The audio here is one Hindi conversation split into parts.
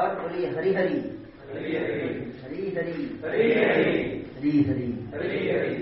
और बोलिए हरी हरी हरी हरी हरी हरी हरी हरी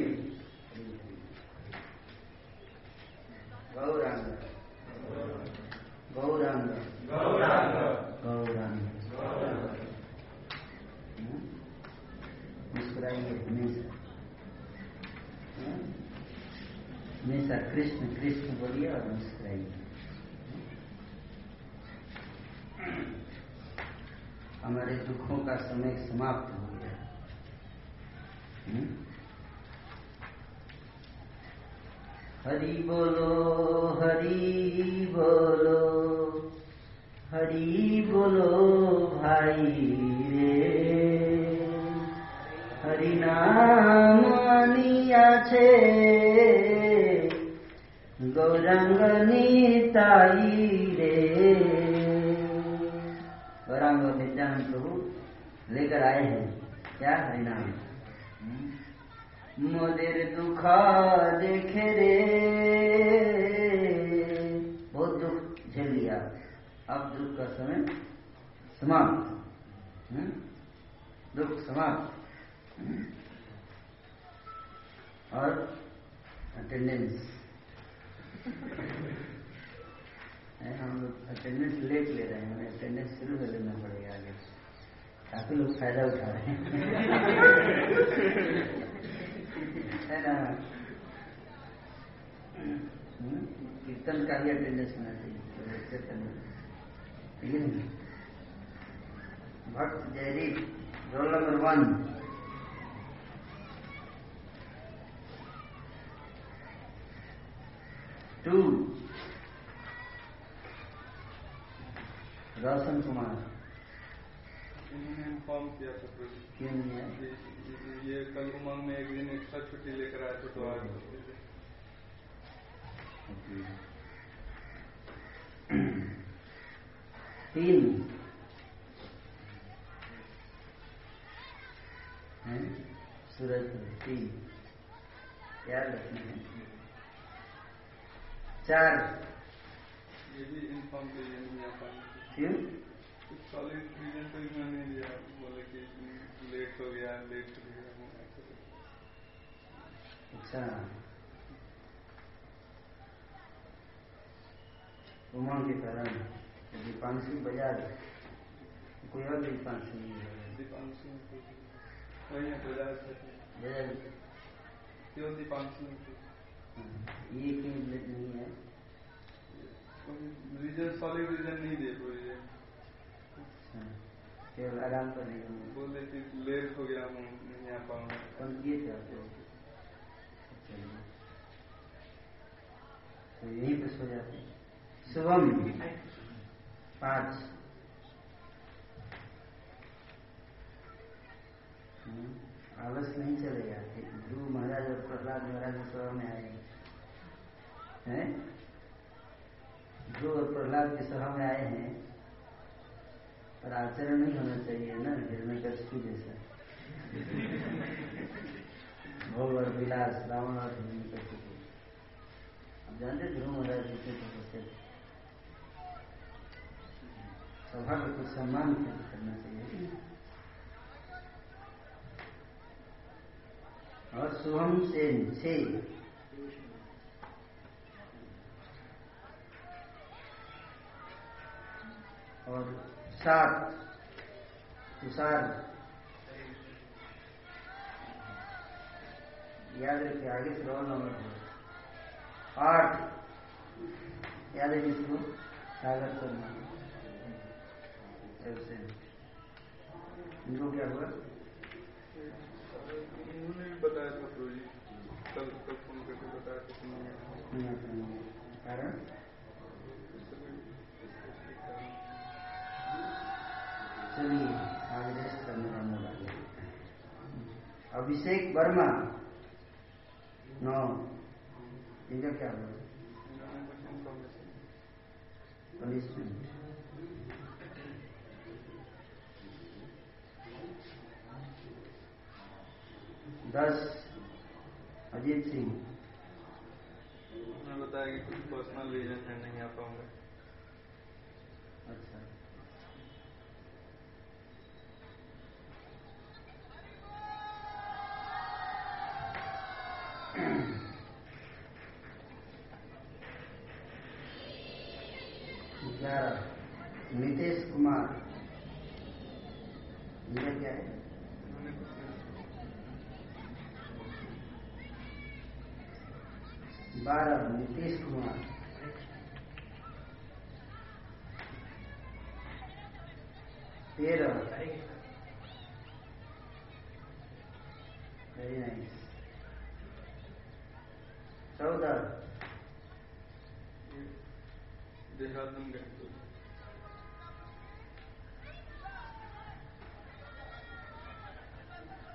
तीन। हैं? सूरज तीन। याद रखना है। चार। ये भी इन्फॉर्म किया क्यों? सॉलिड रीजन तो इन्होंने दिया बोले कि लेट हो गया लेट हो गया अच्छा। उमंग के कारण दीपान बजा बजाज। कोई और दीपान सिंह दीपान सिंह क्यों दीपान ये क्यों नहीं है रीजन सॉलिड रीजन नहीं दे रही है। अच्छा, केवल आराम कर रही हूँ। बोल रहे थे लेट हो गया हूँ नहीं आ पाऊँगा कल ये थे तो यही बस हो जाते शुभम। पाँच। हम्म, आलस नहीं चलेगा। ध्रुव महाराज और प्रहलाद महाराज की सभा में आए हैं? ध्रुव और प्रहलाद की सभा में आए हैं पर आचरण नहीं होना चाहिए ना हिरण्यकशिपु जैसा। भोग और विलास रावण और हिरण्यकशिपु अब जानते ध्रुव महाराज कितने तपस्या थे को सम्मान करना चाहिए। और शुभम सेन छह और सात, तुषार। याद रखिए, आगे से रोल नंबर आठ। याद है जिसको सागर शर्मा। शिवसेन इनको क्या हुआ उन्होंने बताया था जी कल कल फ़ोन करके बताया था। कारण अभिषेक वर्मा नौ इनका क्या इन्फॉर्मेशन पनिशमेंट दस अजीत सिंह उन्होंने बताया कि कुछ पर्सनल रीजन है नहीं आ पाऊँगा। अच्छा। ग्यारह नितेश कुमार। नीतीश कुमार तेरह वेरी नाइस चौदह देहरादून गए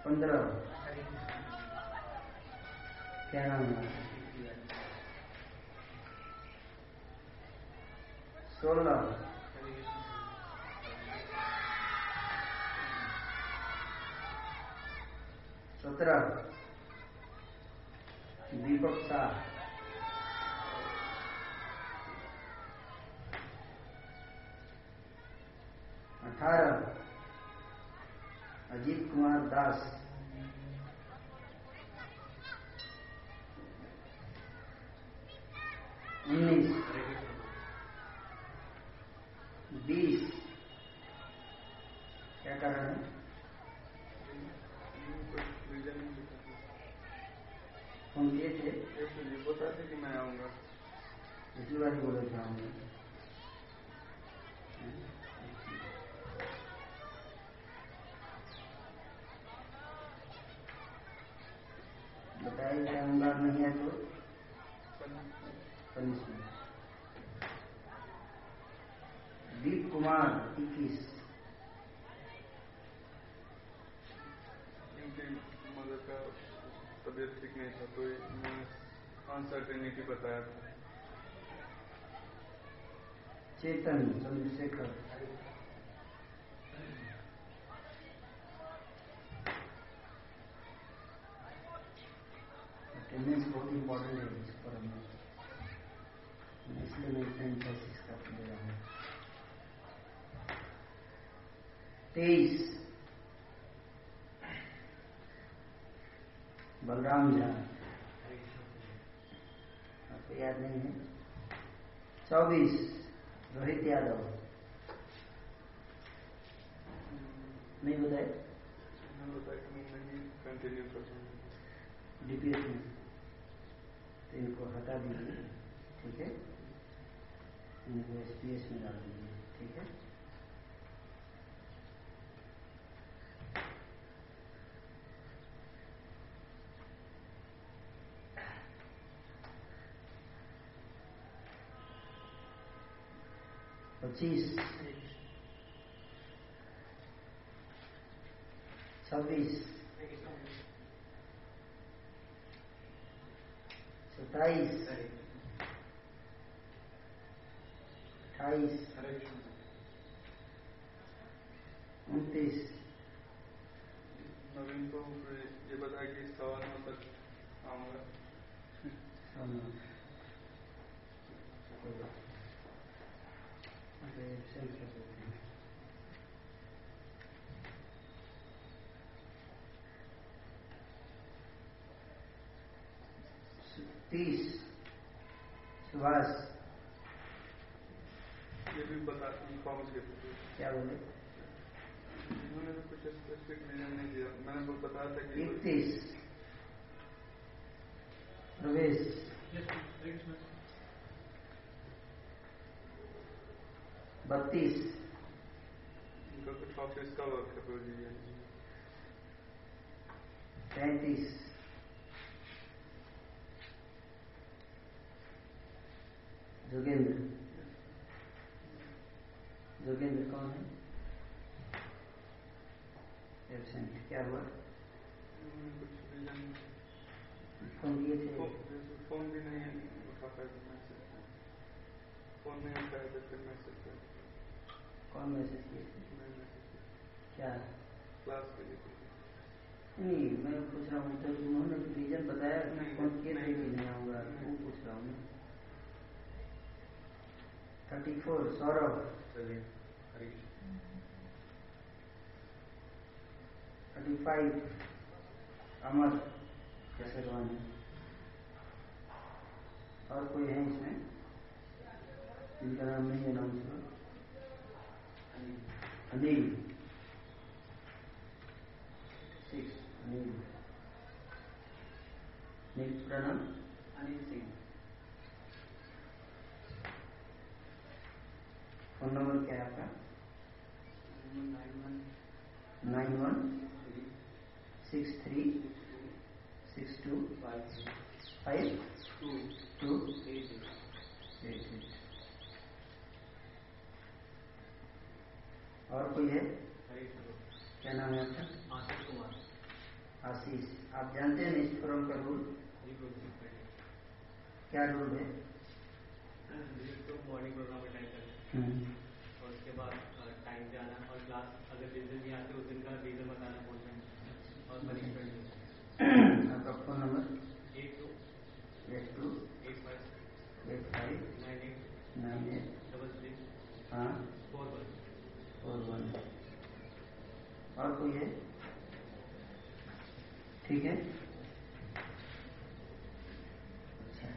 पंद्रह। क्या नाम है? सोलह सत्रह। है तो। पनिशमेंट दीप कुमार इक्कीस। इनकी मदर का तबीयत ठीक नहीं था तो मैंने अनसर्टेनिटी बताया था। चेतन चंद्रशेखर। बहुत है पर हमें इसलिए मैं इतना कर दे रहा हूँ तेईस बलराम झा आपको याद नहीं है? चौबीस रोहित यादव। नहीं बताए डीपीएस में। इनको हटा दीजिए ठीक है? इनको एसपीएस में डाल दीजिए ठीक है? पच्चीस छब्बीस सत्ताईस अट्ठाईस उनतीस नवीन को ये बताया कि सवा नौ तक आऊँगा तीस सुभाष। ये भी बता पहुँच गए थे क्या बोले? उन्होंने भी कुछ स्पेसिफिक रीजन नहीं दिया। मैंने वो बताया था कि इकतीस। प्रवेश। बत्तीस। उनका कुछ ऑफ़िस का वर्क है तैतीस जोगेंद्र। जोगेंद्र कौन है? एबसेंट क्या हुआ? फ़ोन किए थे। फ़ोन भी नहीं उठा पाए मैसेज फ़ोन नहीं उठाया था फिर मैसेज किया। कौन मैसेज किए थे? क्या। क्लास के लिए नहीं मैं पूछ रहा हूँ तो उन्होंने रीजन बताया फ़ोन किए थे नहीं, कि नहीं आऊँगा। वो पूछ रहा हूँ मैं। Thirty four Saurabh thirty five Amar Kesarwani और कोई है इसमें? जिनका नाम नहीं अनाउंस हुआ अनिल। सिक्स अनिल अनिल पूरा नाम? अनिल सिंह। फ़ोन नंबर क्या है आपका? Nine one six three six two five two eight eight और कोई है? क्या नाम है आपका? आशीष। कुमार आशीष आप जानते हैं इस फोरम का रूल क्या रूल है? तो मॉर्निंग प्रोग्राम और उसके बाद टाइम पे आना और क्लास अगर जिस दिन नहीं आते उस दिन का रीजन बताना हैं। और punishment phone number eight two eight two eight five eight five nine eight nine eight double three हाँ। फोर वन फोर वन और कोई है? ठीक है अच्छा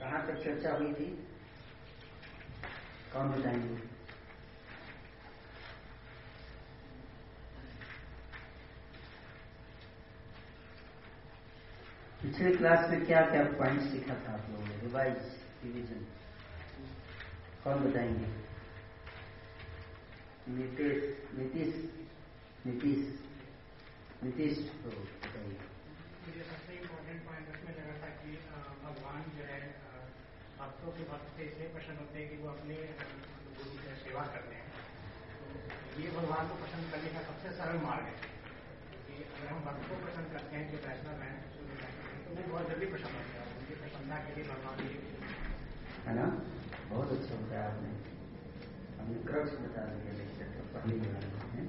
कहाँ तक चर्चा हुई थी कौन बताएँगे पिछले क्लास में क्या क्या पॉइंट सीखा था आप लोगों ने? रिवाइज रिवीजन कौन बताएँगे? नीतीश नीतीश नीतीश नीतीश को बताइए। मुझे सबसे इम्पोर्टेंट पॉइंट उसमें लगा था कि भगवान जो है भक्तों के भक्त से इसलिए प्रसन्न होते हैं कि वो अपने लोगों की सेवा करते हैं। तो ये भगवान को पसंद करने का सबसे सरल मार्ग है। कि अगर हम भक्त को पसंद करते हैं, जो वैष्णव हैं हैं, ना? बहुत अच्छा बताया आपने। हमने क्रक्स बता दिया लेक्चर का पहली बार है?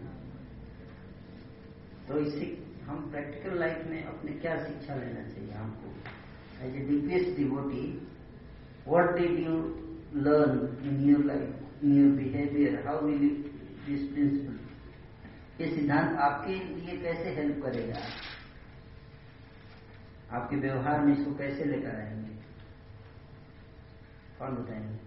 तो इसी हम प्रैक्टिकल लाइफ में अपने क्या शिक्षा लेना चाहिए हमको? As a DPS devotee what did you learn in your life in your behaviour how will you this principle ये सिद्धांत आपके लिए कैसे हेल्प करेगा? आपके व्यवहार में इसको कैसे लेकर आएँगे? कौन बताएँगे?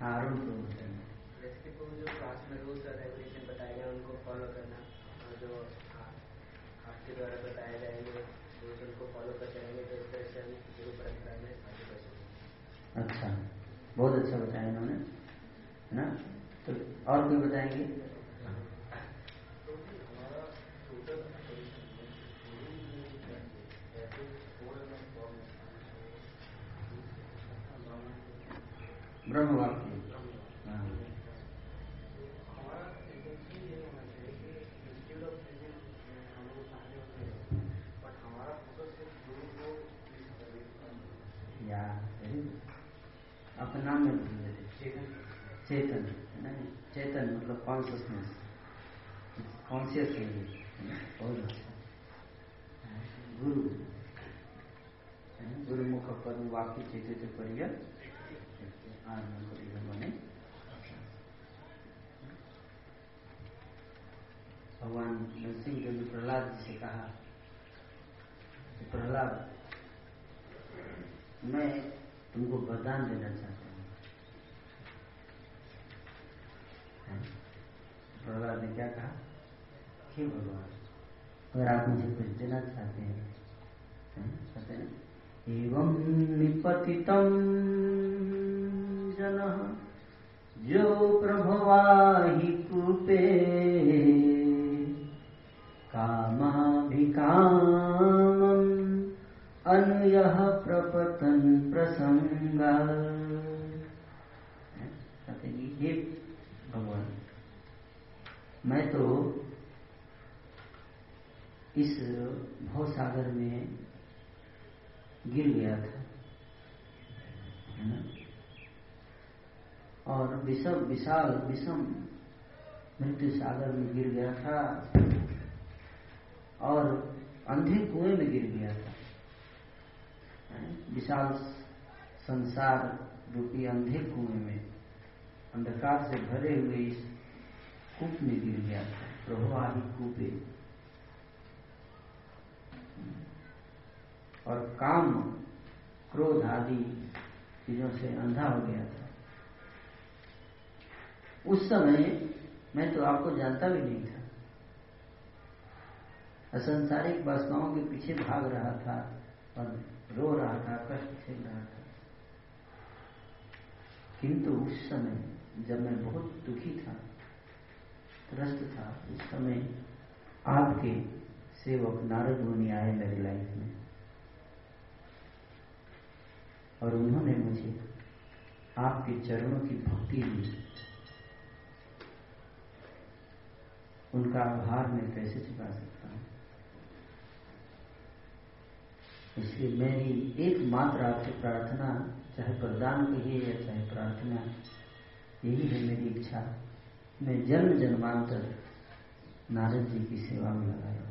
हाँ अरुण को बताएँगे। जैसे कि जो क्लास में रूल्स और रेगुलेशन बताए गए उनको फॉलो करना और जो आपके द्वारा बताए जाएँगे रूल्स उनको फॉलो करते रहेंगे तो इस तरह से हम गुरु परंपरा में आगे बढ़ सकेंगे अच्छा बहुत अच्छा बताया इन्होंने है ना? तो और कोई बताएँगे ब्रह्म वाक्य हाँ हमारा टेंडेंसी ये होना चाहिए कि इंस्टीट्यूट ऑफ़ थिंकिंग हम लोग चाहते होते हैं बट हमारा फोकस सिर्फ़ गुरु को please करने या गुड आपका नाम नहीं भूल चेतन। चेतन है ना? चेतन मतलब कॉन्सियसनेस कॉन्सियस? बहुत अच्छा। गुरु। गुरुमुख पर वाक्य चेतित परिय भगवान नरसिंह देव प्रहलाद जी से कहा प्रहलाद, मैं तुमको वरदान देना चाहता हूँ। प्रहलाद ने क्या कहा? हे भगवान, अगर आप मुझे कुछ देना चाहते हैं हैं? हैं एवं निपतितम जन जो प्रभवाहि कूपे कामाभिकामम् अनुयः प्रपतन हे भगवान, मैं तो इस भवसागर में गिर गया था और विषम, विशाल, विषम मृत्यु सागर में गिर गया था और अंधे कुएँ में गिर गया था विशाल संसार रूपी अंधे कुएँ में, अंधकार से भरे हुए इस कूप में गिर गया था प्रभु आदि कूपे। और काम क्रोध आदि चीज़ों से अंधा हो गया था। उस समय मैं तो आपको जानता भी नहीं था। असंसारिक वासनाओं के पीछे भाग रहा था और रो रहा था, कष्ट झेल रहा था। किंतु उस समय जब मैं बहुत दुखी था, त्रस्त था, उस समय आपके सेवक नारद मुनि आए मेरी लाइफ में। और उन्होंने मुझे आपके चरणों की भक्ति दी। उनका आभार मैं कैसे चुका सकता हूँ? इसलिए मेरी एकमात्र आपसे प्रार्थना, चाहे प्रदान कहिए या चाहे प्रार्थना, यही है मेरी इच्छा। मैं जन्म जन्मांतर नारद जी की सेवा में लगाया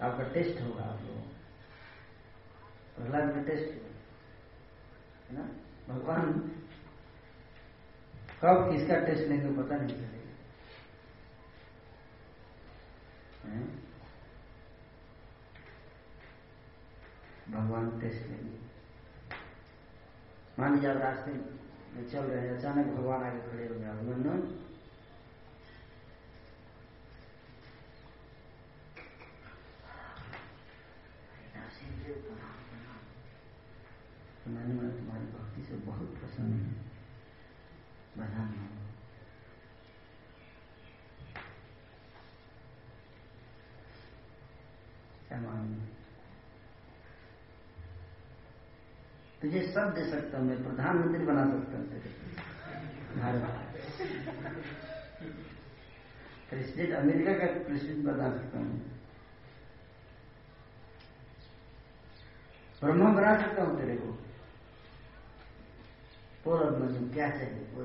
आपका टेस्ट होगा आप लोगों प्रहलाद का टेस्ट है ना? भगवान कब किसका टेस्ट लेंगे पता नहीं चलेगा। भगवान टेस्ट लेंगे। मान लीजिए आप रास्ते में चल रहे हैं, अचानक भगवान आगे खड़े हो गए। अभिमन्यु तो मैंने मैं तुम्हारी भक्ति से बहुत प्रसन्न हूँ। क्या तुझे सब दे सकता हूँ, मैं प्रधानमंत्री बना सकता हूँ भारत प्रेसिडेंट अमेरिका का प्रेसिडेंट बना सकता हूँ। ब्रह्मा बना सकता हूँ तेरे को। बोल अब मुझे क्या चाहिए बोल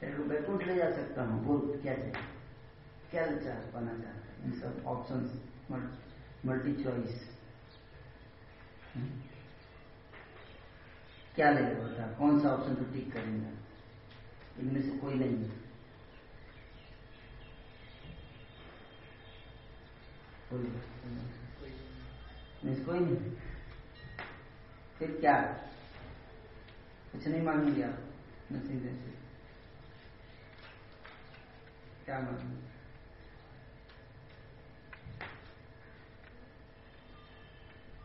तेरे को बैकुंठ ले जा सकता हूँ बोल क्या चाहिए क्या चाह पाना चाहता है सब ऑप्शन मल्टी चॉइस क्या लेगा बता कौन सा ऑप्शन तो टिक करेंगे? इनमें से कोई नहीं है। कोई नहीं। फिर क्या? कुछ नहीं मांगेंगे आप नसीब से। क्या मांगेंगे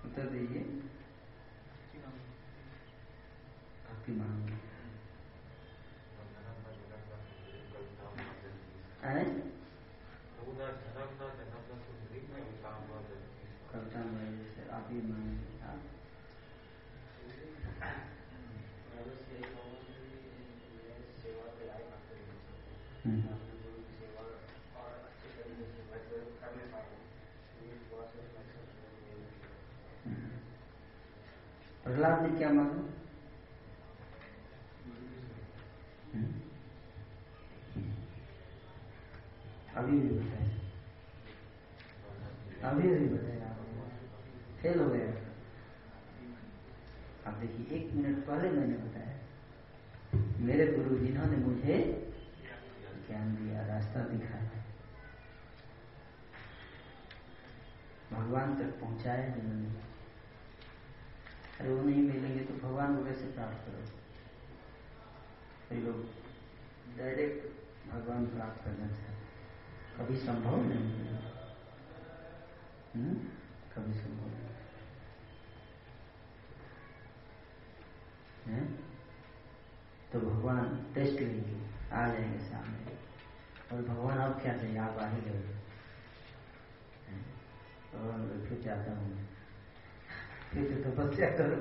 उत्तर दीजिए। भक्ति मांगेंगे कविता में जैसे आप ही मांगेंगे आप प्रहलाद ने क्या मांगा अभी भी बताया। अभी अभी बताया। फेल हो गया। अब देखिए, एक मिनट पहले मैंने बताया। मेरे गुरु जिन्होंने मुझे ज्ञान दिया, रास्ता दिखाया। भगवान तक पहुँचाया जिन्होंने। अरे वो नहीं मिलेंगे तो भगवान को कैसे प्राप्त करो? कई लोग डायरेक्ट भगवान प्राप्त करना चाहते कभी संभव नहीं है। हुँ? कभी संभव नहीं है। तो भगवान टेस्ट लेंगे, आ जाएँगे सामने। और भगवान अब क्या चाहिए आप आ ही गए भगवान फिर चाहता हूँ फिर तो तपस्या करो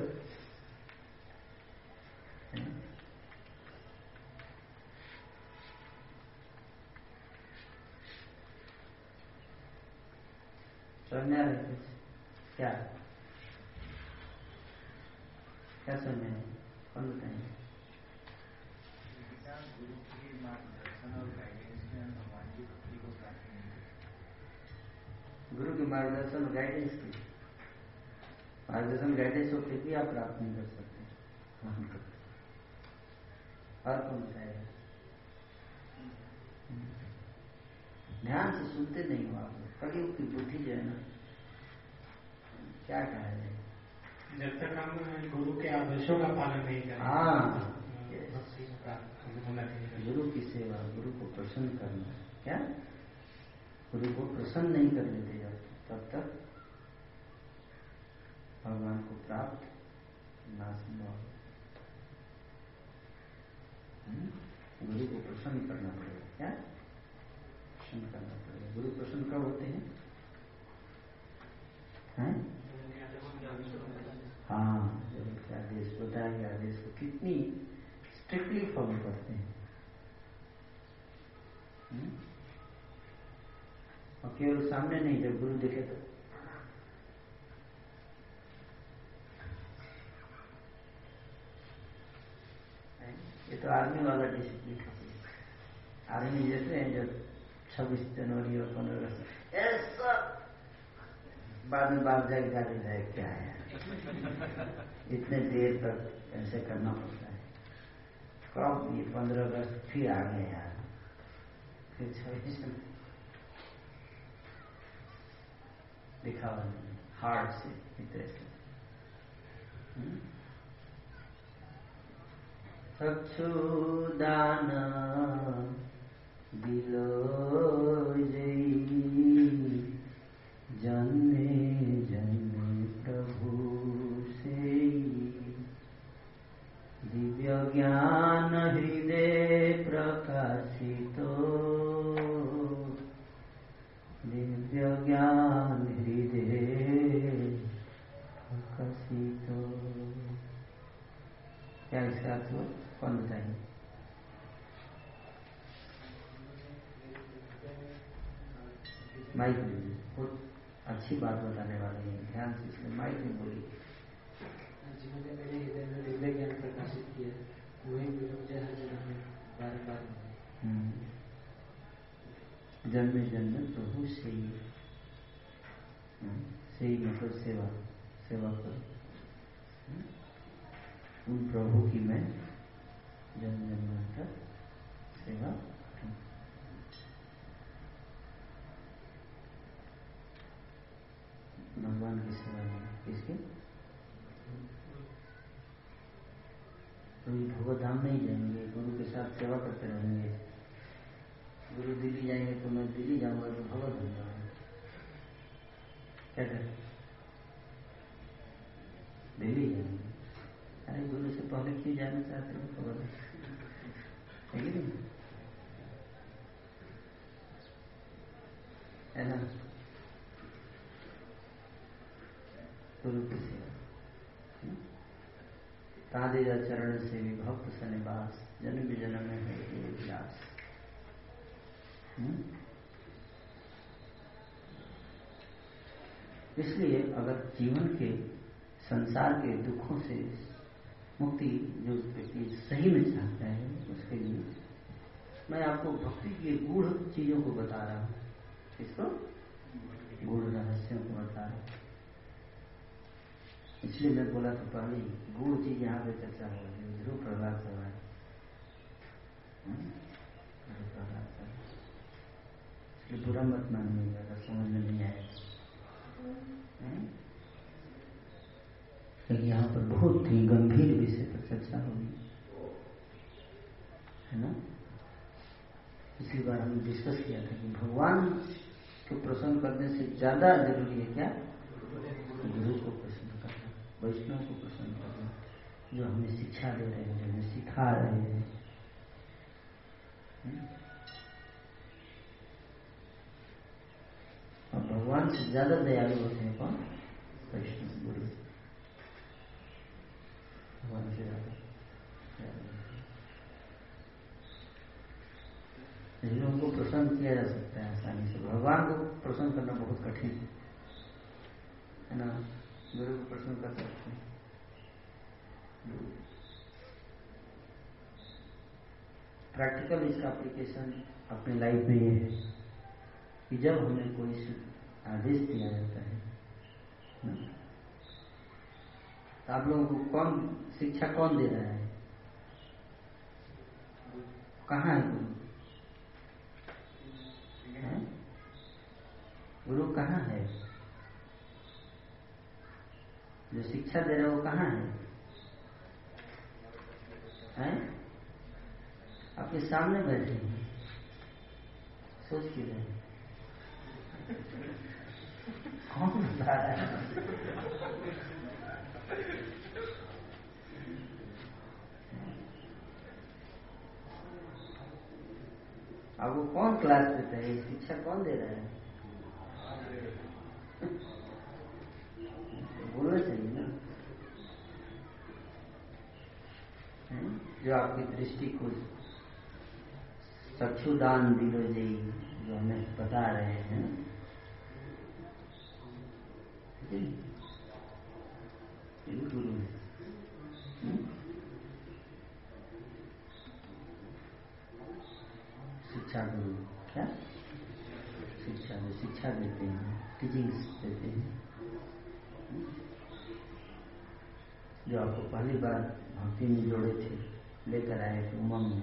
समझ रहे क्या? क्या समझ आए कौन बताएँगे? गुरु की मार्गदर्शन और गाइडेंस की भक्ति को प्राप्त नहीं गुरु के मार्गदर्शन की मार्गदर्शन फिर भी आप प्राप्त नहीं कर सकते और कौन सा है? ध्यान से सुनते नहीं हो आप लोग। कलयुग की बुद्धि जो है ना क्या कहा जाए? जब तक हम गुरु के आदेशों का पालन नहीं करें हाँ। गुरु की सेवा गुरु को प्रसन्न करना। क्या? गुरु को प्रसन्न नहीं करने देगा तब तक भगवान को प्राप्त ना संभव। हम्म? गुरु को प्रसन्न करना पड़ेगा क्या प्रसन्न करना पड़ेगा गुरु प्रसन्न कब होते हैं हैं जब उनके आदेश बताए आदेश को कितनी स्ट्रिक्टली फॉलो करते हैं? और केवल सामने नहीं जब गुरु देखे तो ये तो आर्मी वाला डिसिप्लिन आर्मी जैसे हैं जब छब्बीस जनवरी और पंद्रह अगस्त। ऐसा बाद में बात जाए गाड़ी जाए, क्या है? इतने देर तक ऐसे करना पड़ता है। कब ये पंद्रह अगस्त फिर आ गए यार? फिर छब्बीस दिखावा हार्ट से इतने से। दिलो जई जन्मे जन्मे दिव्य ज्ञान अच्छी बात बताने वाले हैं। ध्यान से इसलिए माइक में बोली। ज्ञान प्रकाशित किया वही मुझे हर जन्म में बार बार मिले। जन्मे जन्मे प्रभु से ही। हम्म, से ही मतलब सेवा सेवा करो हम्म। उन प्रभु की मैं जन्म जन्म तक सेवा करूँ। भगवान की सेवा में। किसके? कभी भगवत धाम नहीं जाएँगे, गुरु के साथ सेवा करते रहेंगे। गुरु दिल्ली जाएँगे तो मैं दिल्ली जाऊँगा तो भगवत धाम जाऊँगा। क्या करें? दिल्ली जाएँगे। अरे गुरु से पहले क्यों जाना चाहते हो? खबर है ना? गुरु की सेवा हम्म? तादे चरण से भी भक्त सनिवास जन्म जन्म में है ये विलास। हम्म? इसलिए अगर जीवन के, संसार के दुखों से मुक्ति जो व्यक्ति सही में चाहता है, उसके लिए। मैं आपको भक्ति की गूढ़ चीज़ों को बता रहा हूँ। इसको गूढ़ रहस्यों को बता रहा हूँ। इसलिए मैं बोला था पहले गूढ़ चीज़ यहाँ पे चर्चा हो रही है ध्रुव प्रहलाद सब है हम्म? इसलिए बुरा मत मानिएगा अगर समझ में नहीं हम्म? क्योंकि यहाँ पर बहुत ही गंभीर विषय पर चर्चा होगी। है ना? पिछली बार हमने डिस्कस किया था कि भगवान को प्रसन्न करने से ज़्यादा ज़रूरी है क्या गुरु को प्रसन्न करना वैष्णव को प्रसन्न करना जो हमें शिक्षा दे रहे हैं, जो हमें सिखा रहे हैं। हम्म? और भगवान से ज़्यादा दयालु होते हैं कौन? वैष्णव गुरु। भगवान से ज़्यादा लोगों को प्रसन्न किया जा सकता है आसानी से। भगवान को प्रसन्न करना बहुत कठिन है ना? गुरु को प्रसन्न कर सकते हैं। प्रैक्टिकल इसका एप्लीकेशन अपने लाइफ में ये है कि जब हमें कोई आदेश दिया जाता है तो आप लोगों को कौन, शिक्षा कौन दे रहा है? कहाँ है गुरु गुरु कहाँ है? जो शिक्षा दे रहे वो कहाँ है? हैं? आपके सामने बैठे हैं। सोच के रहे कौन बता रहा है? आपको कौन क्लास देता है? शिक्षा कौन दे रहा है? बोलना चाहिए ना जो आपकी दृष्टि को चक्षुदान दिलो जी जो हमें बता रहे हैं? गुरु है हम्म? शिक्षा गुरु, क्या शिक्षा शिक्षा देते हैं टीचिंग्स देते हैं जो आपको पहली बार भक्ति में जोड़े थे, लेकर आए थे उमंग में।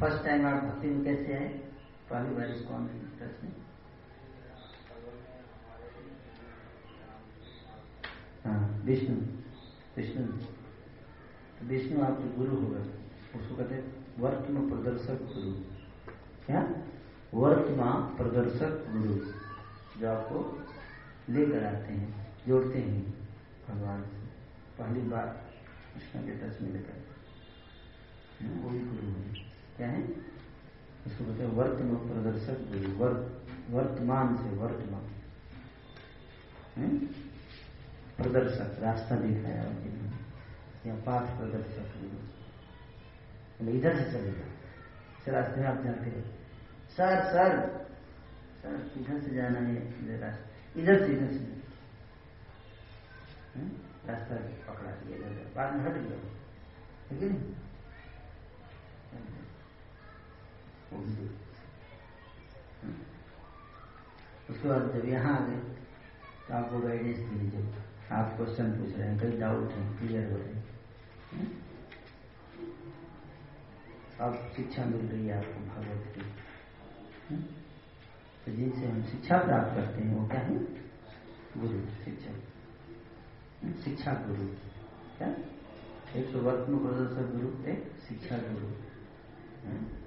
फ़र्स्ट टाइम आप भक्ति में कैसे आए? पहली बार इसको टच हाँ विष्णु। विष्णु। तो विष्णु आपके गुरु हो गए। उसको कहते हैं वर्तमान प्रदर्शक गुरु। क्या? वर्तमान प्रदर्शक गुरु जो आपको लेकर आते हैं, जोड़ते हैं। भगवान से। पहली बार कृष्ण के टच में लेकर। हाँ, वो भी गुरु है क्या है? उसको कहते हैं वर्तमान प्रदर्शक गुरु। वर्त वर्तमान से वर्तमान। प्रदर्शक रास्ता दिखाया उनके या पाठ प्रदर्शक गुरु। इधर से चलेगा इस रास्ते में आप जाते हैं। सर सर सर इधर से जाना है इधर रास्ता। इधर से इधर से। हैं? रास्ता पकड़ा दिया, इधर बाद में हट गया। ठीक है? नहीं? वो भी उसके बाद जब यहाँ आ गए तो आपको गाइडेंस दी जब आप क्वेश्चन पूछ रहे हैं कई डाउट है क्लियर हो रहे हैं। हैं? अब शिक्षा मिल रही है आपको भगवत की। तो जिनसे हम शिक्षा प्राप्त करते हैं, वो क्या है? गुरु शिक्षा। हैं? शिक्षा गुरु। क्या? एक तो वर्तमान प्रदर्शक गुरु, एक शिक्षा गुरु। हैं?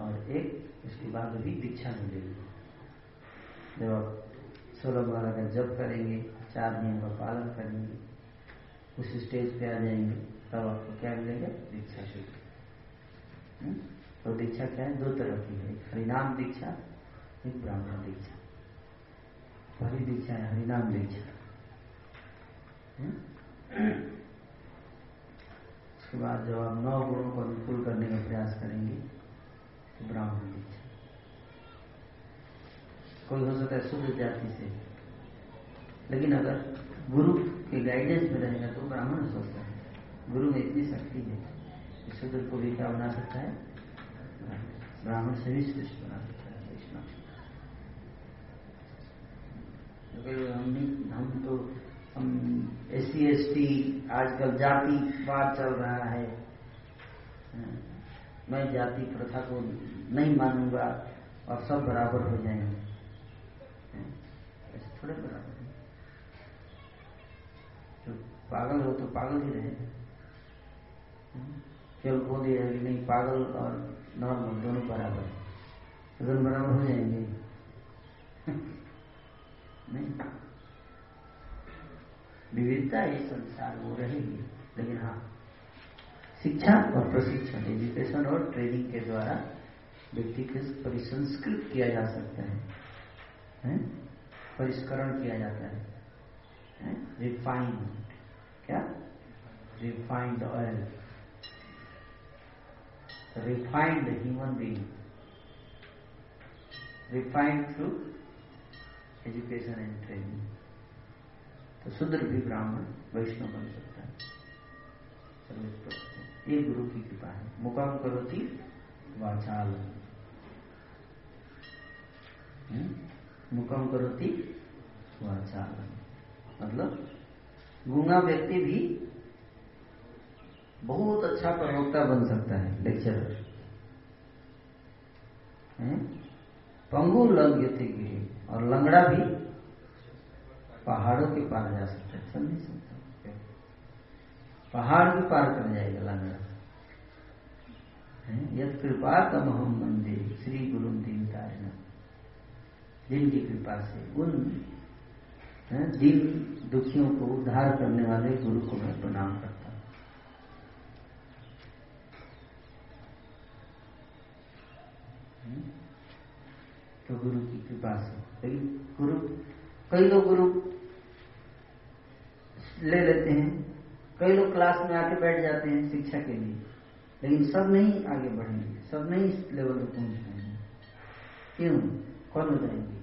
और एक उसके बाद भी दीक्षा मिलेगी। जब आप सोलह बारह का जप करेंगे, चार नियम का पालन करेंगे, उस स्टेज पे आ जाएँगे, तब आपको क्या मिलेगा? दीक्षा शुरू हम्म? तो दीक्षा क्या है? दो तरह की है। हरिनाम दीक्षा, एक ब्राह्मण दीक्षा। पहली दीक्षा है हरिनाम दीक्षा? उसके बाद जब आप नौ गुणों को अनुकूल करने का प्रयास करेंगे तो ब्राह्मण दीक्षा कोई हो सकता है शुद्ध जाति से। लेकिन अगर गुरु के गाइडेंस में रहेगा तो ब्राह्मण हो सकता है। गुरु में इतनी शक्ति है कि शूद्र को भी क्या बना सकता है? ब्राह्मण से भी श्रेष्ठ बना सकता है। वैष्णव हम तो एस सी एस टी आजकल जातिवाद चल रहा है। मैं जाति प्रथा को नहीं मानूँगा और सब बराबर हो जाएँगे। ऐसे थोड़े बराबर जो पागल हो तो पागल ही रहे। केवल बोल दिया कि नहीं, पागल और नॉर्मल दोनों बराबर तो दोनों बराबर हो जाएँगे। नहीं? विविधता ये संसार वो रहेगी लेकिन हाँ शिक्षा और प्रशिक्षण एजुकेशन और ट्रेनिंग के द्वारा व्यक्ति को परिसंस्कृत किया जा सकता है, है? परिष्करण किया जाता है। रिफाइंड क्या? Refined oil refined human being refined through education and training तो शूद्र भी ब्राह्मण वैष्णव बन सकता है। ये गुरु की कृपा है। मुकाम करो थी वाचाल। मुकाम करो थी वाचाल। मतलब गूँगा व्यक्ति भी बहुत अच्छा प्रवक्ता बन सकता है लेक्चरर? पंगु गिरे और लंगड़ा भी पहाड़ों के पार जा सकता है। नहीं सकता। पहाड़ भी पार कर जाएगा लंगड़ा यद कृपा तम हम मंदिर, श्री गुरु दीन तारण। जिनकी कृपा से उन दिन दुखियों को उद्धार करने वाले गुरु को मैं प्रणाम करता हूँ? तो गुरु की कृपा से। लेकिन गुरु, कई लोग गुरु ले लेते हैं। कई लोग क्लास में आके बैठ जाते हैं शिक्षा के लिए। लेकिन सब नहीं आगे बढ़ेंगे, सब नहीं इस लेवल पर पहुँच पाएँगे। क्यों? कौन बताएँगे?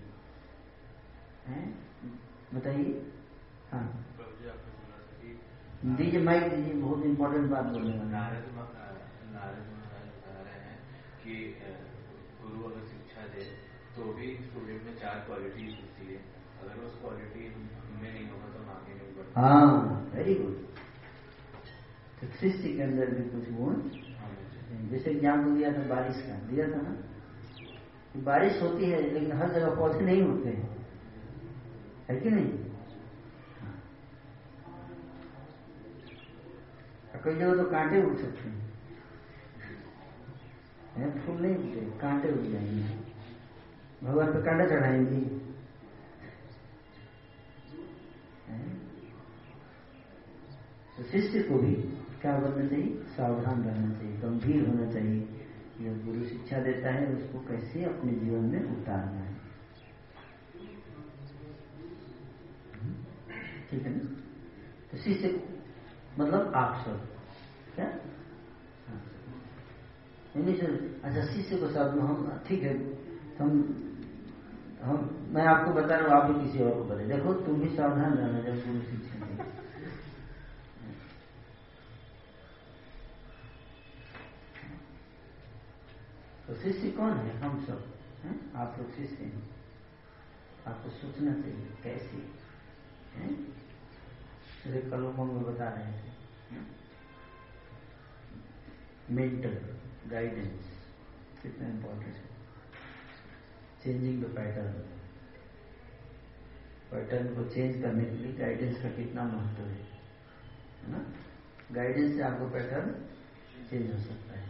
बताइए। हाँ। दीजिए माइक दीजिए, बहुत इंपॉर्टेंट बात बोल रहे हैं। कि गुरु अगर शिक्षा दे तो भी स्टूडेंट में चार क्वालिटी होती है। अगर उस क्वालिटी में नहीं होगा तो आगे नहीं बढ़ हाँ वेरी गुड तो शिष्य के अंदर भी कुछ गुण? हाँ, जैसे एग्ज़ाम्पल दिया था बारिश का दिया था ना? कि बारिश होती है लेकिन हर जगह पौधे नहीं होते हैं। है कि नहीं? हाँ। कई जगह तो कांटे उठ सकते हैं। हैं, फूल नहीं उठते कांटे उठ जाएँगे। भगवान पे कांटा चढ़ाएँगे हैं? तो शिष्य को भी क्या बनना चाहिए? सावधान रहना चाहिए, गंभीर होना चाहिए यह गुरु शिक्षा देता है, उसको कैसे अपने जीवन में उतारना है। ठीक है ना? तो शिष्य मतलब आप सब, क्या। नहीं सर अच्छा शिष्य को साथ में हम, ठीक है, हम हम, मैं आपको बता रहा हूँ, आप भी किसी और को बता देखो, तुम भी सावधान रहना जब गुरु शिक्षा दे तो शिष्य कौन है? हम सब, हैं? आप लोग शिष्य हैं। आपको सोचना चाहिए, कैसे? हैं? मेरे कलमों में बता रहे थे मेंटल गाइडेंस कितना इंपॉर्टेंट है। चेंजिंग द पैटर्न पैटर्न को चेंज करने के लिए गाइडेंस का कितना महत्व है है ना? गाइडेंस से आपको पैटर्न चेंज हो सकता है,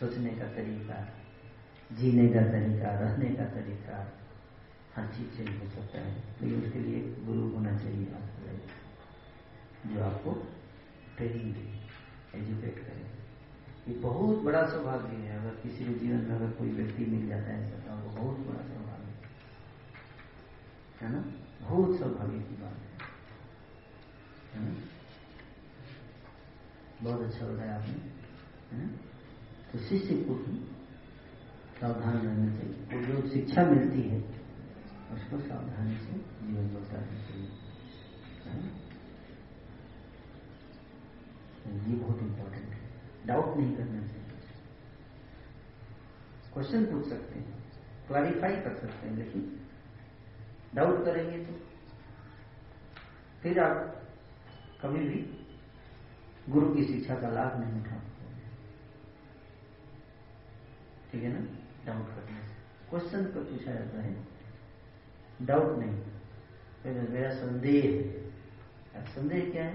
सोचने का तरीका। जीने का तरीका, रहने का तरीका, हर चीज़ चेंज हो सकता है। लेकिन उसके लिए गुरु होना चाहिए आपको जो आपको ट्रेनिंग दे एजुकेट करे। ये बहुत बड़ा सौभाग्य है। अगर किसी भी जीवन में अगर कोई व्यक्ति मिल जाता है, ऐसा तो वो बहुत बड़ा सौभाग्य है। ना? बहुत सौभाग्य की बात है। ना? बहुत अच्छा बताया आपने। है ना? तो शिष्य को सावधान रहना चाहिए। और जो शिक्षा मिलती है, उसको सावधानी से जीवन उतारना चाहिए ये बहुत इंपॉर्टेंट है। डाउट नहीं करना चाहिए। क्वेश्चन पूछ सकते हैं क्लैरिफाई कर सकते हैं, लेकिन डाउट करेंगे तो फिर आप कभी भी गुरु की शिक्षा का लाभ नहीं उठा ठीक है ना? डाउट करने क्वेश्चन को पूछा जाता है। डाउट नहीं। मेरा संदेह है। संदेह क्या है?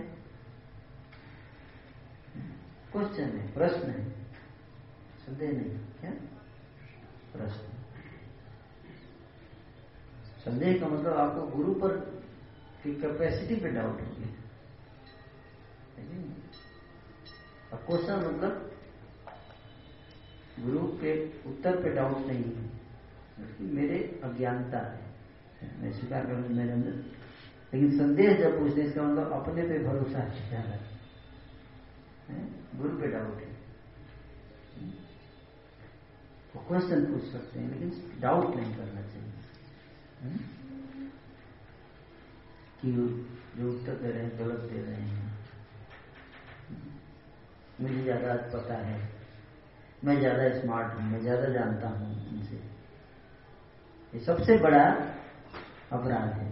क्वेश्चन है, प्रश्न है। संदेह नहीं। क्या? प्रश्न। संदेह का मतलब आपको गुरु पर की कैपेसिटी पे डाउट हो। है नहीं? और क्वेश्चन मतलब गुरु के उत्तर पे डाउट नहीं है। बल्कि मेरे अज्ञानता है। मैं स्वीकार कर लूँ मेरे अंदर। लेकिन संदेह जब पूछते इसका मतलब अपने पे भरोसा है ज़्यादा गुरु पे डाउट है। वो क्वेश्चन पूछ सकते हैं, लेकिन डाउट नहीं करना चाहिए? कि जो उत्तर दे रहे हैं, गलत दे रहे हैं। मुझे ज़्यादा पता है। मैं ज़्यादा स्मार्ट हूँ, मैं ज़्यादा जानता हूँ इनसे। ये सबसे बड़ा अपराध है।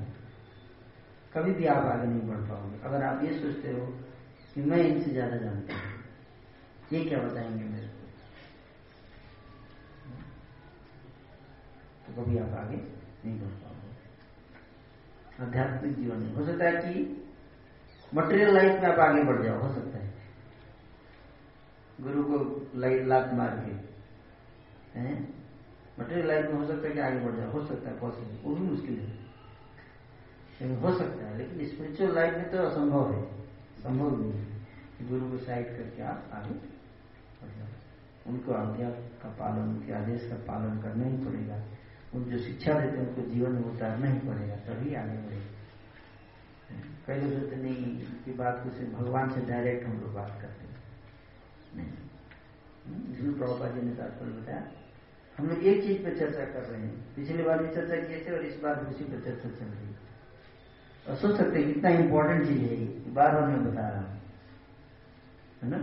कभी भी आप आगे नहीं बढ़ पाओगे। अगर आप ये सोचते हो कि मैं इनसे ज़्यादा जानता हूँ, ये क्या बताएँगे मेरे को? तो कभी आप आगे नहीं बढ़ पाओगे। आध्यात्मिक जीवन में हो सकता है कि मटेरियल लाइफ में आप आगे बढ़ जाओ, हो सकता है। गुरु को लात मार के मटेरियल लाइफ में हो सकता है कि आगे बढ़ जाओ हो सकता है पॉसिबल वो भी मुश्किल है। लेकिन हो सकता है, लेकिन स्पिरिचुअल लाइफ में तो असंभव है, संभव नहीं है गुरु को साइड करके आप आगे बढ़ जाओ। उनको आज्ञा का पालन, उनके आदेश का पालन करना ही पड़ेगा। उन जो शिक्षा देते हैं, उनको जीवन में उतारना ही पड़ेगा, तभी आगे बढ़ेगा। कई लोग नहीं की बात को सिर्फ़ भगवान से डायरेक्ट हम लोग बात करते हैं। नहीं प्रभुपा जी ने तात्पर्य बताया? हम लोग एक चीज़ पर चर्चा कर रहे हैं। पिछली बार भी चर्चा किए थे और इस बार भी उसी पर चर्चा चल रही है। और सोच सकते हैं कितना इंपॉर्टेंट चीज़ है ये बार बार मैं बता रहा हूँ। है ना?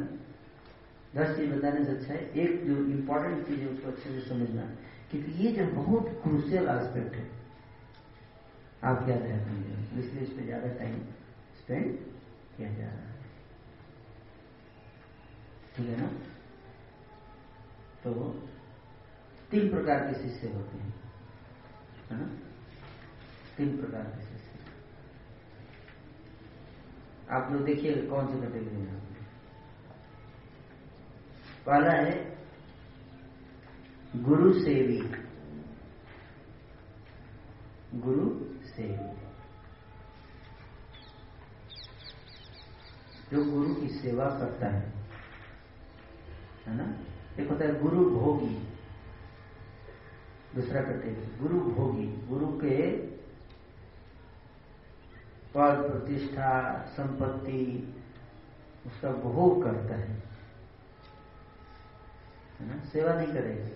दस चीज़ बताने से अच्छा है। एक जो इंपॉर्टेंट चीज़ है, उसको अच्छे से समझना क्योंकि ये जो बहुत क्रूशियल एस्पेक्ट है, आप क्या ध्यान इसलिए इस पर ज़्यादा टाइम स्पेंड किया जा रहा है। ठीक है ना? तो तीन प्रकार के शिष्य होते हैं। है ना? तीन प्रकार के शिष्य। आप लोग देखिए कौन से कैटेगरी में पहला है गुरु सेवी। गुरु सेवी। जो गुरु की सेवा करता है। है ना? एक होता है गुरु भोगी। दूसरा कैटेगरी गुरु भोगी। गुरु के पद, प्रतिष्ठा, संपत्ति, उसका भोग करता है। है ना? सेवा नहीं करेगा।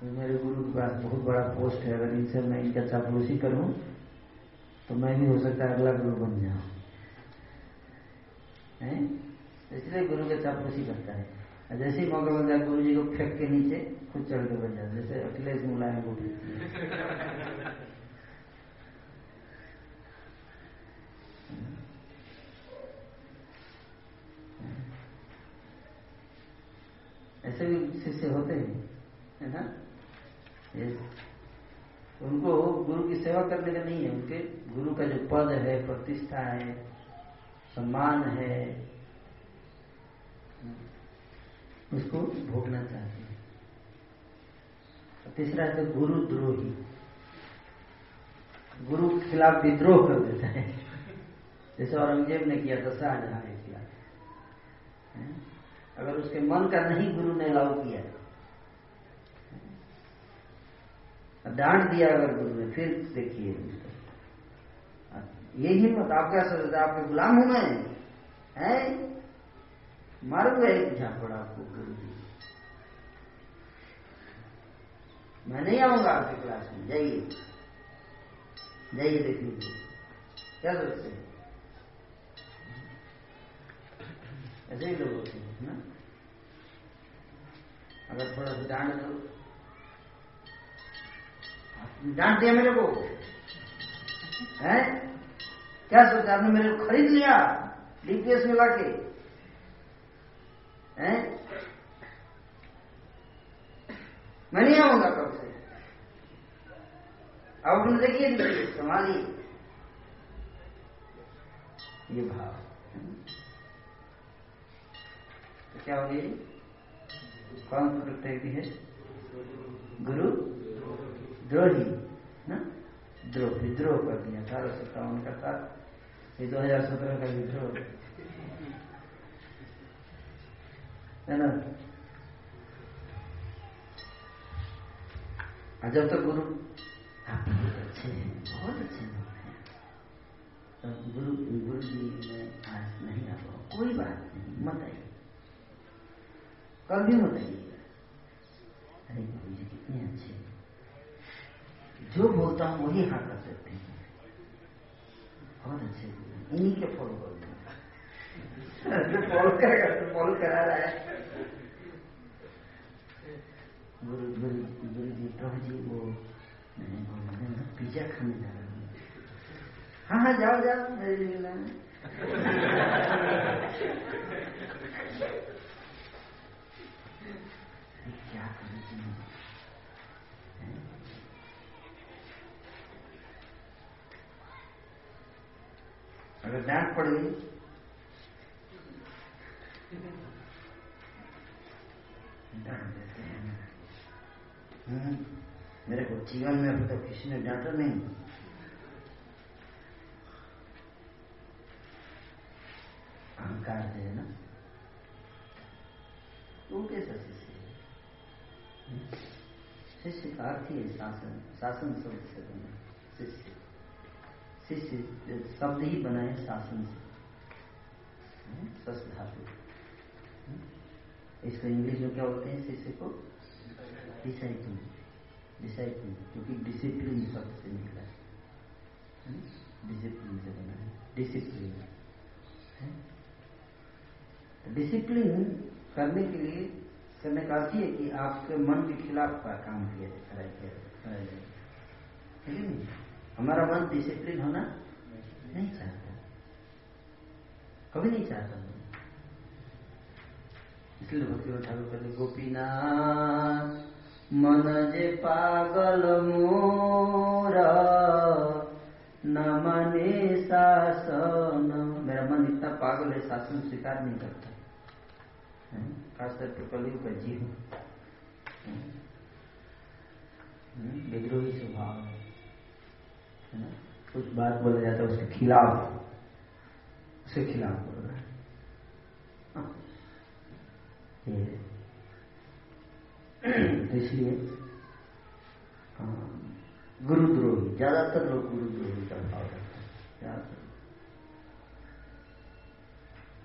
तो मेरे गुरु के पास बहुत बड़ा पोस्ट है। अगर इनसे मैं इनका चापलूसी करूँ तो मैं भी हो सकता अगला गुरु बन जाऊँ। इसलिए गुरु के चापलूसी करता है। जैसे ही मौका मिलता है गुरु जी को फेंक के नीचे खुद चढ़ के बन जाता जैसे अखिलेश मुलायम को ऐसे भी शिष्य होते हैं, है ना? उनको गुरु की सेवा करने का नहीं है, उनके गुरु का जो पद है, प्रतिष्ठा है, सम्मान है। उसको भोगना चाहते हैं। तीसरा है तो गुरु द्रोही। गुरु के खिलाफ विद्रोह कर देता है। जैसे औरंगज़ेब ने किया था शाहजहां के खिलाफ अगर उसके मन का नहीं गुरु ने अलाउ किया डांट दिया अगर गुरु ने, फिर देखिए ये हिम्मत आप क्या सोचते आपके गुलाम हूँ मैं। है? मारूँगा एक झापड़ आपको गुरु मैं नहीं आऊँगा आपके क्लास में। जाइए। जाइए देख लीजिए क्या सोचते हैं? ऐसे ही लोग होते हैं, ना? अगर थोड़ा सा डांट दो। डांट दिया मेरे को। है? क्या सोचा आपने मेरे को खरीद लिया? डीपीएस में लाके हैं? मैं नहीं आऊँगा कब से? अब अपने देखिए देखिए, संभालिए। ये भाव। तो क्या हो गई कौन प्रत्यय है? गुरु? द्रोही, ना? द्रोह, विद्रोह कर दिया अठारह सत्तावन का था। ये दो हज़ार सत्रह का विद्रोह। है ना? जब तक गुरु आप बहुत अच्छे हैं, बहुत अच्छे लोग हैं। तो गुरु गुरु जी मैं आज नहीं आ पाऊँ कोई बात नहीं, मत आइए। कल भी मत आइएगा अरे गुरु जी कितने अच्छे हैं। जो बोलता हूँ वही हाँ कर सकते हैं। बहुत अच्छे गुरु इन्हीं के फॉलो करूँगा गुरु जी प्रभु जी वो पिज्जा खाने जा रहा हूँ हाँ हाँ जाओ जाओ मेरे लिए क्या करूँ जी अगर डांट पड़ गई हैं मेरे को जीवन में अभी तक किसी ने डांटा नहीं अहंकार है ना वो कैसा शिष्य है? शिष्य का अर्थ ही है शासन शासन शब्द से बना शिष्य शिष्य शब्द ही बनाए शासन से हम्म? सस धातु? इसको इंग्लिश में क्या बोलते हैं? शिष्य को डिसाइपल डिसाइपल क्योंकि डिसिप्लिन शब्द से निकला है। डिसिप्लिन से बना है। डिसिप्लिन तो डिसिप्लिन करने के लिए करने का अर्थ है कि आपके मन के खिलाफ का काम किया कराया किया जाए। ठीक है हमारा मन डिसिप्लिन होना नहीं चाहता। कभी नहीं चाहता। इसलिए भक्ति ठाकुर कहते गोपीनाथ मन जे पागल मोरा न मने शासन। मेरा मन इतना पागल है शासन स्वीकार नहीं करता? खासकर तो कलयुग का जीव। विद्रोही स्वभाव है। कुछ बात बोला जाता है उसके खिलाफ। उसके खिलाफ बोल रहा है। हाँ, इसलिए हाँ, गुरुद्रोही ज़्यादातर लोग गुरुद्रोही का भाव रखते हैं ज़्यादातर।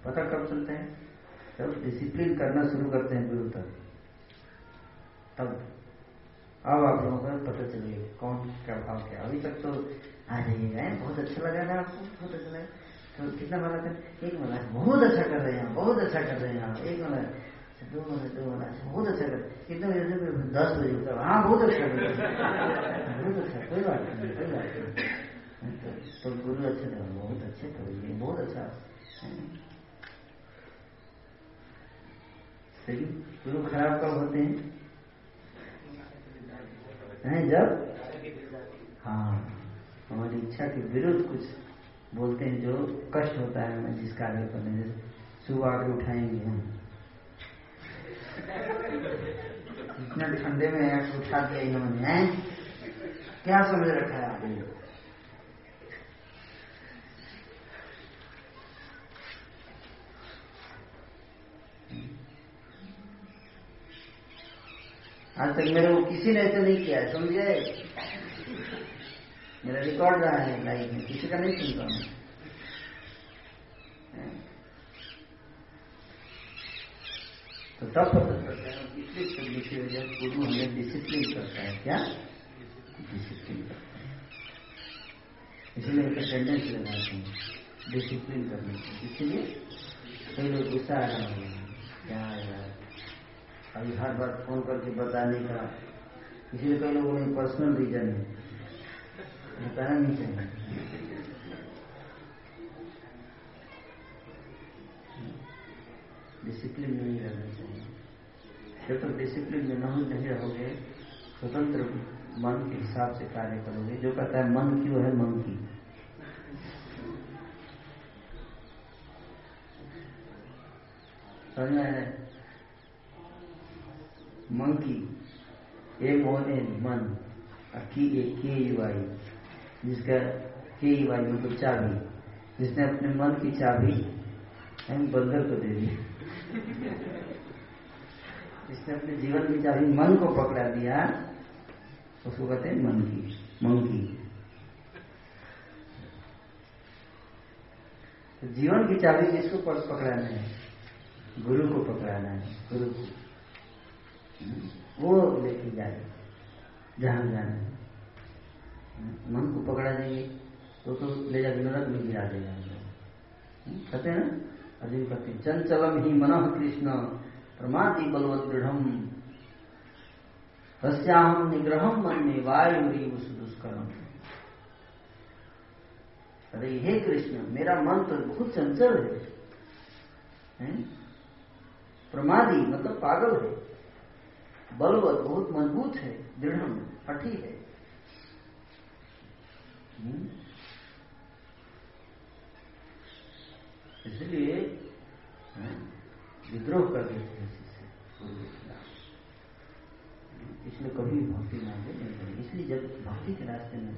पता कब चलते हैं? जब डिसिप्लिन करना शुरू करते हैं गुरु तक। तब अब आप लोगों को पता चलेगा कौन क्या भाव क्या। अभी तक तो आ जाइएगा बहुत अच्छा लगा ना आपको बहुत अच्छा लगा। तो कितना माला कर एक माला बहुत अच्छा कर रहे हैं बहुत अच्छा कर रहे हैं आप एक माला माला दो अच्छा, बहुत अच्छा कर कितने दस बजे होता हाँ बहुत अच्छा कर बहुत अच्छा कोई बात नहीं कोई बात नहीं तो, गुरु अच्छे थे बहुत अच्छे थे ये बहुत अच्छा सही गुरु खराब कब होते हैं। हैं जब हाँ हमारी इच्छा के विरुद्ध कुछ बोलते हैं जो कष्ट होता है हमें जिस कार्य करने जैसे सुबह आके उठाएँगे हम इतना ठंडे में आके उठा दिया इन्होंने हैं? क्या समझ रखा है आपने? आज तक मेरे को किसी ने ऐसे नहीं किया है समझे? मेरा रिकॉर्ड रहा है लाइफ में, किसी का नहीं सुनता हूँ? हैं? तो चलता इसलिए करने की वजह गुरु हमें डिसिप्लिन करता है, क्या? डिसिप्लिन करता है। इसलिए एक अटेंडेंस लगाते हैं डिसिप्लिन करने की इसलिए कई लोग गुस्सा आ रहा है, क्या यार, अभी हर बार फ़ोन करके बताने का। इसलिए कई लोगों ने पर्सनल रीजन है बताना नहीं चाहिए। डिसिप्लिन नहीं रहना चाहिए। तक डिसिप्लिन में नहीं नहीं रहोगे, स्वतंत्र मन के हिसाब से कार्य करोगे। जो कहता है, मन क्यों है मन की। है मंकी ए मोने मन, और की ए, के युवाई जिसका के युवाई मतलब चाबी। जिसने अपने मन की चाबी, हम बंदर को दे दी। जिसने अपने जीवन की चाबी मन को पकड़ा दिया, उसको कहते हैं मन की मंकी। तो जीवन की चाबी किसको पक- पकड़ाना है? गुरु को पकड़ाना है, गुरु को। वो लेके जाए, जहाँ जाना मन को पकड़ा देंगे तो तो ले जाकर नरक में गिरा देगा। कहते हैं ना अर्जुन कहते चंचलम ही मन कृष्ण। प्रमाति बलवत दृढ़ तस्याहम निग्रहम मन में वायु दुष्कर्म अरे, हे कृष्ण, मेरा मन तो बहुत चंचल है? प्रमादी मतलब पागल है। बलवत बहुत मज़बूत है दृढ़ हठी है। हम्म? इसलिए विद्रोह कर देते हैं इसलिए कभी भक्ति में आगे नहीं बढ़े इसलिए जब भक्ति के रास्ते में,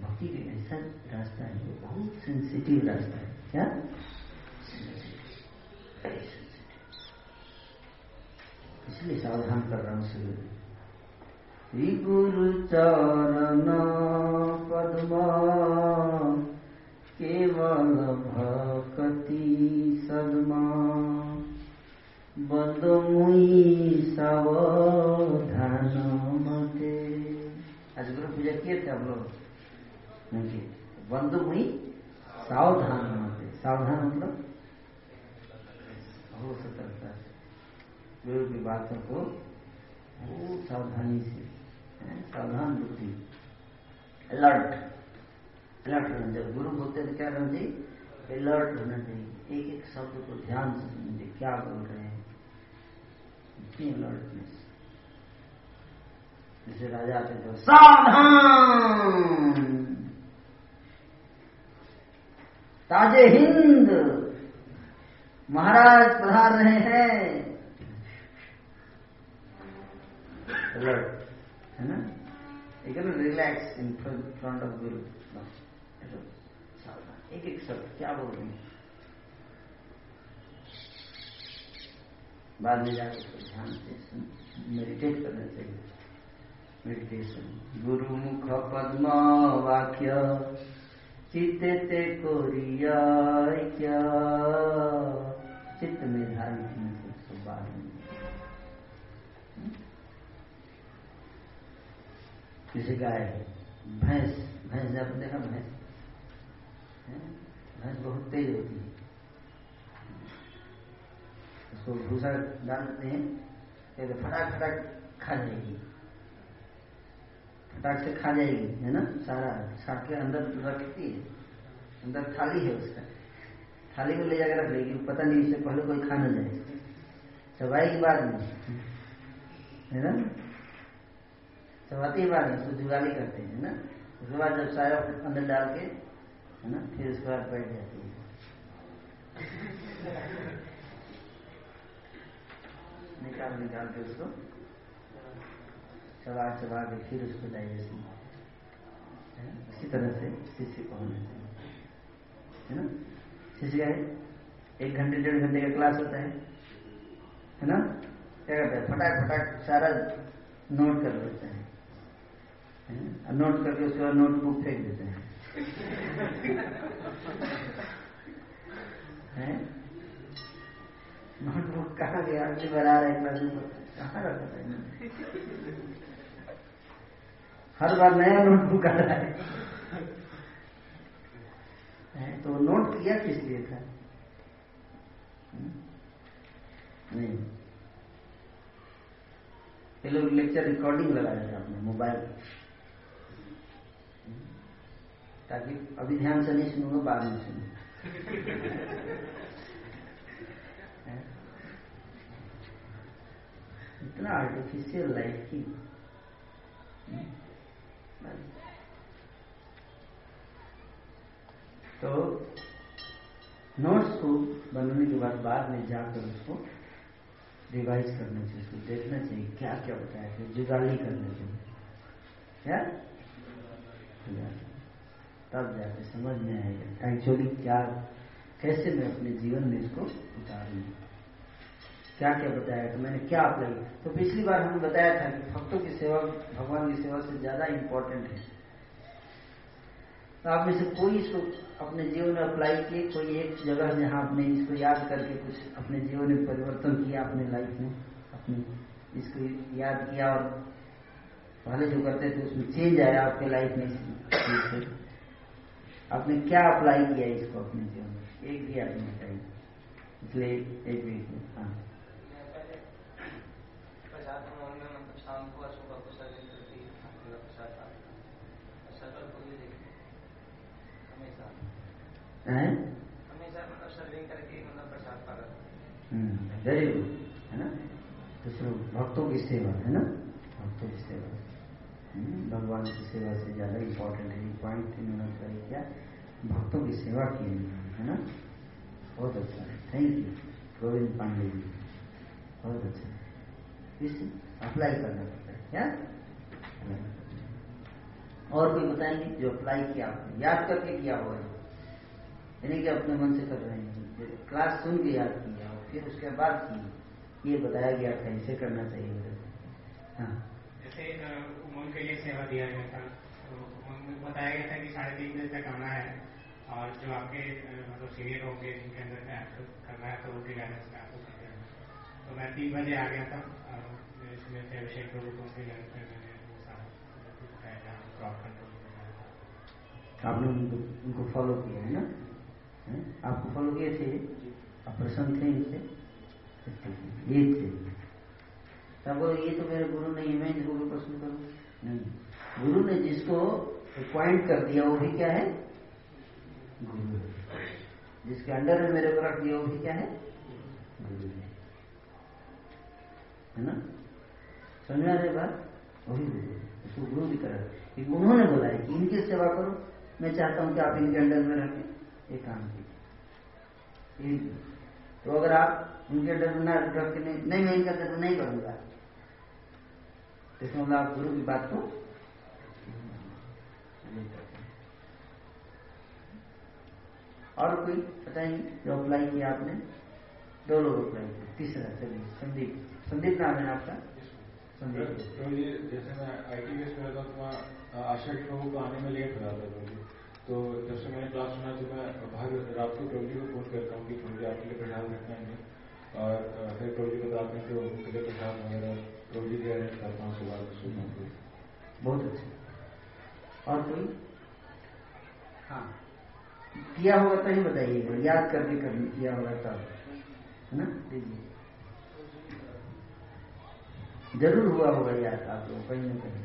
भक्ति के ऐसा रास्ता है, जो बहुत सेंसिटिव रास्ता है। क्या? इसलिए सावधान कर रहा हूँ श्री गुरु चरण पद्मा। केवल भक्ति सदमा। बंद मुई सावधान मते। आज गुरु पूजा किए थे आप लोग? नहीं सावधान मते। सावधान मतलब? बहुत सतर्कता से गुरु की बातों को बहुत सावधानी से सावधान बुद्धि। अलर्ट। जब गुरु बोलते हैं तो क्या रहना चाहिए? अलर्ट रहना चाहिए। एक एक शब्द को ध्यान से क्या बोल रहे हैं। इतनी अलर्टनेस जैसे राजा आते थे सावधान! ताजे हिंद महाराज पधार रहे हैं। अलर्ट है ना? एक ना रिलैक्स इन फ्रंट ऑफ़ गुरु। एक एक शब्द, क्या बोल रहे हैं? बाद में जाकर ध्यान से मेडिटेट करना चाहिए मेडिटेशन गुरु मुख पद्म वाक्य, चित्ते ते कोरिया क्या चित्त में धारण करने से उसको बाद में जैसे गाय है? भैंस। भैंस, आपने देखा भैंस? भैंस बहुत तेज होती है। उसको भूसा डालते हैं पहले फटाक फटाक खा जाएगी। फटाक से खा जाएगी, है ना? सारा खा के अंदर रखती है। अंदर थाली है उसका। थाली में ले जाकर रख लेगी, पता नहीं इससे पहले कोई खा न जाए। चबाएगी बाद में है ना? चबाती बाद में उसको जुगाली करते हैं ना? उसके बाद जब सारा अंदर डाल के है ना? फिर उसके बाद बैठ जाती है। निकाल निकाल के उसको चबा चबा के फिर उसको डाइजेशन इसी तरह से शिष्य को होना चाहिए। है ना? शिष्य है एक घंटे, डेढ़ घंटे का क्लास होता है। है ना? क्या करता है? फटाक फटाक सारा नोट कर लेते हैं। नोट करके उसके बाद नोटबुक फेंक देते हैं। नोटबुक कहाँ गया? अगली बार आ रहा में कहाँ रखा हर बार नया नोटबुक आ रहा है। तो नोट किया किस लिए था? हम्म? नहीं। ये लोग लेक्चर रिकॉर्डिंग लगाया था अपने मोबाइल ताकि अभी ध्यान से नहीं सुनूँगा, बाद में सुनूँगा। इतना आर्टिफिशियल लाइफ की? तो नोट्स को बनाने के बाद बाद में जाकर उसको रिवाइज करना चाहिए, उसको देखना चाहिए क्या क्या बताया जुगाली करना चाहिए। क्या। तब जाके समझ में आएगा एक्चुअली क्या, कैसे मैं अपने जीवन में इसको उतारूँ क्या क्या बताया तो मैंने क्या अप्लाई तो पिछली बार हमने बताया था कि भक्तों की सेवा, भगवान की सेवा से ज़्यादा इंपॉर्टेंट है। तो आप में से कोई इसको अपने जीवन में अप्लाई किए, कोई एक जगह जहाँ आपने इसको याद करके कुछ अपने जीवन में परिवर्तन किया अपने लाइफ में, अपने इसको याद किया और पहले जो करते थे उसमें चेंज आया आपके लाइफ में। आपने क्या अप्लाई किया इसको अपने जीवन में? एक भी आपने बताइए इसलिए एक भी हाँ। है? वेरी गुड है ना? दूसरों भक्तों की सेवा, है ना? भक्तों की सेवा। भगवान की सेवा से ज़्यादा इम्पोर्टेंट है पॉइंट इन्होंने बताया क्या। भक्तों की सेवा की है ना? बहुत अच्छा है। Thank you Govind Pandey ji. बहुत अच्छा है। इस अप्लाई करना पड़ता है, क्या। और कोई बताएँगे जो अप्लाई किया आपने? याद करके किया हुआ है। यानी कि अपने मन से कर रहे हैं। क्लास सुन के याद किया और फिर उसके बाद किए ये बताया गया कैसे करना चाहिए। हाँ। जैसे अ, उमंग के लिए सेवा दिया गया था। तो में बताया गया था कि साढ़े तीन बजे तक आना है और जो आपके मतलब सीनियर होंगे जिनके अंदर में आपको करना है तो उनके गाइडेंस में आपको कर देना तो मैं तीन बजे आ गया था और इसमें से अभिषेक प्रभु को उनके गाइडेंस में मैंने वो सारा बताया क्रॉप कंट्रोल था। आपने उनको उनको फॉलो किया है ना? हैं? आपको फॉलो किए थे? आप प्रसन्न थे इनसे? ये थे तब बोलो ये तो मेरे गुरु नहीं है मैं इनको भी पसंद करूँ नहीं गुरु ने जिसको अपॉइंट कर दिया वो भी क्या है? गुरु। जिसके अंडर में मेरे को रख दिया वो भी क्या है? गुरु। है ना? समझ रही बात? वही गुरु उसको गुरु भी करा। कि उन्होंने बोला है कि इनकी सेवा करो। मैं चाहता हूँ कि आप इनके अंडर में रखें। ये काम कीजिए। तो अगर आप उनके अंडर में ना रख, नहीं मैं इनका नहीं करूँगा। इसमें मतलब आप गुरु की बात को और कोई बताइए जो अप्लाई किया आपने? दो लोग अप्लाई किए, तीसरा, चलिए, संदीप। संदीप नाम है आपका? संदीप। तो ये, जैसे मैं आईटी बेस में हूँ तो आशा के लोगों को आने में लेट हो है प्रभु जी तो जब से मैंने क्लास सुना तो मैं बाहर रात को जी को फ़ोन करता हूँ कि जी आपके लिए प्रसाद रखना है। और फिर प्रभु जी बताते हैं तो उनके लिए प्रसाद वगैरह प्रभु जी हूँ सुबह को बहुत अच्छा और कोई हाँ किया होगा तो ही बताइएगा याद करके कर किया होगा तब है ना दीजिए ज़रूर हुआ होगा याद आप लोग कहीं ना कहीं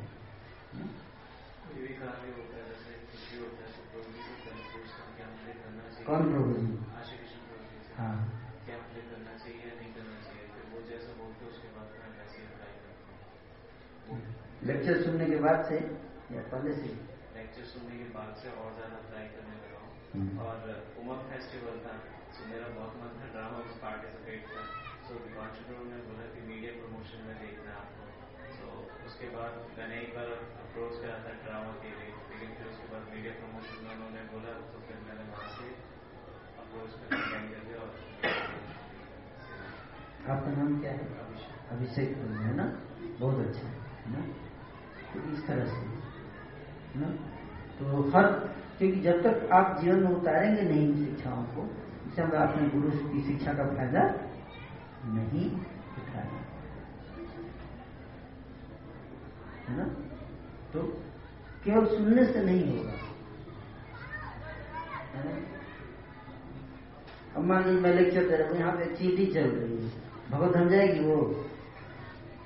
कौन ये भी कहा लेक्चर सुनने के बाद से या पहले से? लेक्चर सुनने के बाद से और ज़्यादा ट्राई करने लगा हूँ। हम्म। और उमंग फेस्टिवल था तो मेरा बहुत मन था ड्रामा में पार्टिसिपेट का सो प्रभु ने बोला कि मीडिया प्रमोशन में देखना आपको। तो उसके बाद मैंने एक बार अप्रोच करा था ड्रामा के लिए। लेकिन फिर उसके बाद मीडिया प्रमोशन में उन्होंने बोला तो फिर मैंने वहाँ से अप्रोच करना ज्वाइन कर और आपका नाम क्या है? अभिषेक। अभिषेक है ना? बहुत अच्छा है ना? तो इस तरह से ना? तो हर क्योंकि जब तक आप जीवन में उतारेंगे नहीं शिक्षाओं को, इससे मतलब आपने गुरु की शिक्षा का फ़ायदा नहीं उठाया है ना? तो केवल सुनने से नहीं होगा। अब मान लीजिए मैं लेक्चर दे रहा हूँ, यहाँ पे चीटी चल रही है। भगवत हम जाएगी वो।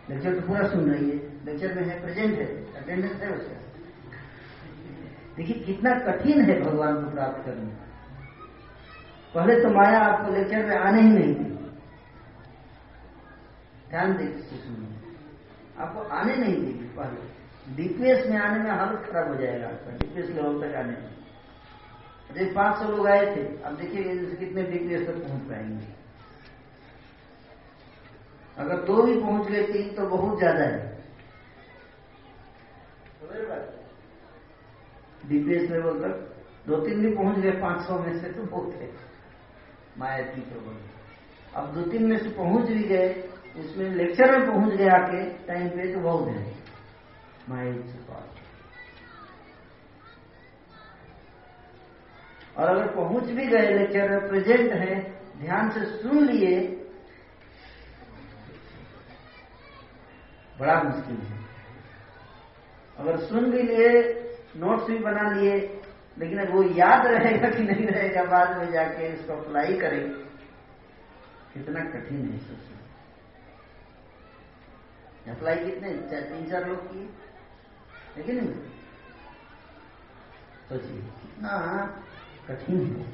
लेक्चर तो पूरा सुन रही है। लेक्चर में है प्रेजेंट है अटेंडेंस है उसका। देखिए, कितना कठिन है भगवान को प्राप्त करना। पहले तो माया आपको लेक्चर में आने ही नहीं दी। ध्यान दे सुनिए आपको आने नहीं देगी पहले। डीपीएस में आने में हालत खराब हो जाएगा आपका डीपीएस लेवल तक आने में। अरे पाँच सौ लोग आए थे, अब देखिए कितने डीपीएस तक पहुँच पाएँगे। अगर दो भी पहुँच गए, तीन तो बहुत ज़्यादा है। डीपीएस लेवल तक दो तीन भी पहुँच गए, पाँच सौ में से तो बहुत है माया की प्रबल अब दो तीन में से पहुँच भी गए, उसमें लेक्चर में पहुँच गए आके टाइम पे तो बहुत है। माया से पास और अगर पहुँच भी गए लेक्चर में प्रेजेंट है, ध्यान से सुन लिए, बड़ा मुश्किल है। अगर सुन भी लिए नोट्स भी बना लिए, लेकिन वो याद रहेगा कि नहीं रहेगा, बाद में जाके इसको अप्लाई करें, कितना कठिन है सबसे अप्लाई कितने? तीन चार लोग किए। लेकिन सोचिए कितना कठिन है।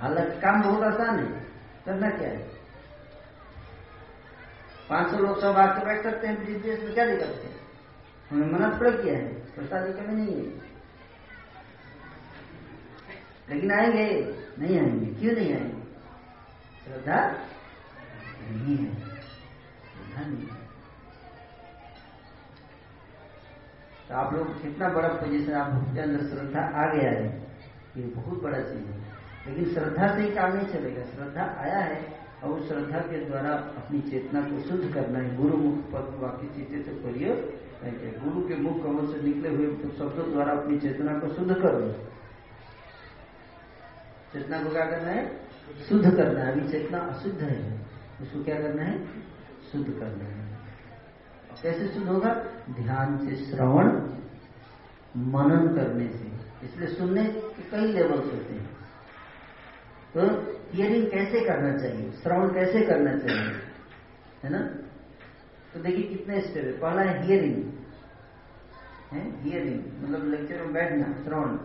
हालाँकि काम बहुत आसान है। करना क्या है? पाँच सौ लोग सब आके बैठ सकते हैं बीजेपी में क्या दिक्कत है? हमें मना थोड़ा किया है। की कमी नहीं है। लेकिन आएँगे। नहीं आएँगे। क्यों नहीं आएँगे? श्रद्धा नहीं है। श्रद्धा नहीं है। तो आप लोग कितना बड़ा पोजिशन आप के अंदर श्रद्धा आ गया है। ये बहुत बड़ा चीज़ है। लेकिन श्रद्धा से ही काम नहीं चलेगा। श्रद्धा आया है और उस श्रद्धा के द्वारा अपनी चेतना को शुद्ध करना है। गुरु मुख पर वाक्य चीते तो करियो गुरु के मुख कमल से निकले हुए शब्दों द्वारा अपनी चेतना को शुद्ध करो चेतना को क्या करना है? शुद्ध करना है। अभी चेतना अशुद्ध है। उसको क्या करना है? शुद्ध करना है। कैसे शुद्ध होगा? ध्यान से श्रवण, मनन करने से। इसलिए सुनने के कई लेवल्स होते हैं। तो हियरिंग कैसे करना चाहिए? श्रवण कैसे करना चाहिए? है ना? तो देखिए कितने स्टेप है। पहला है हियरिंग है? हियरिंग मतलब लेक्चर में बैठना, श्रवण।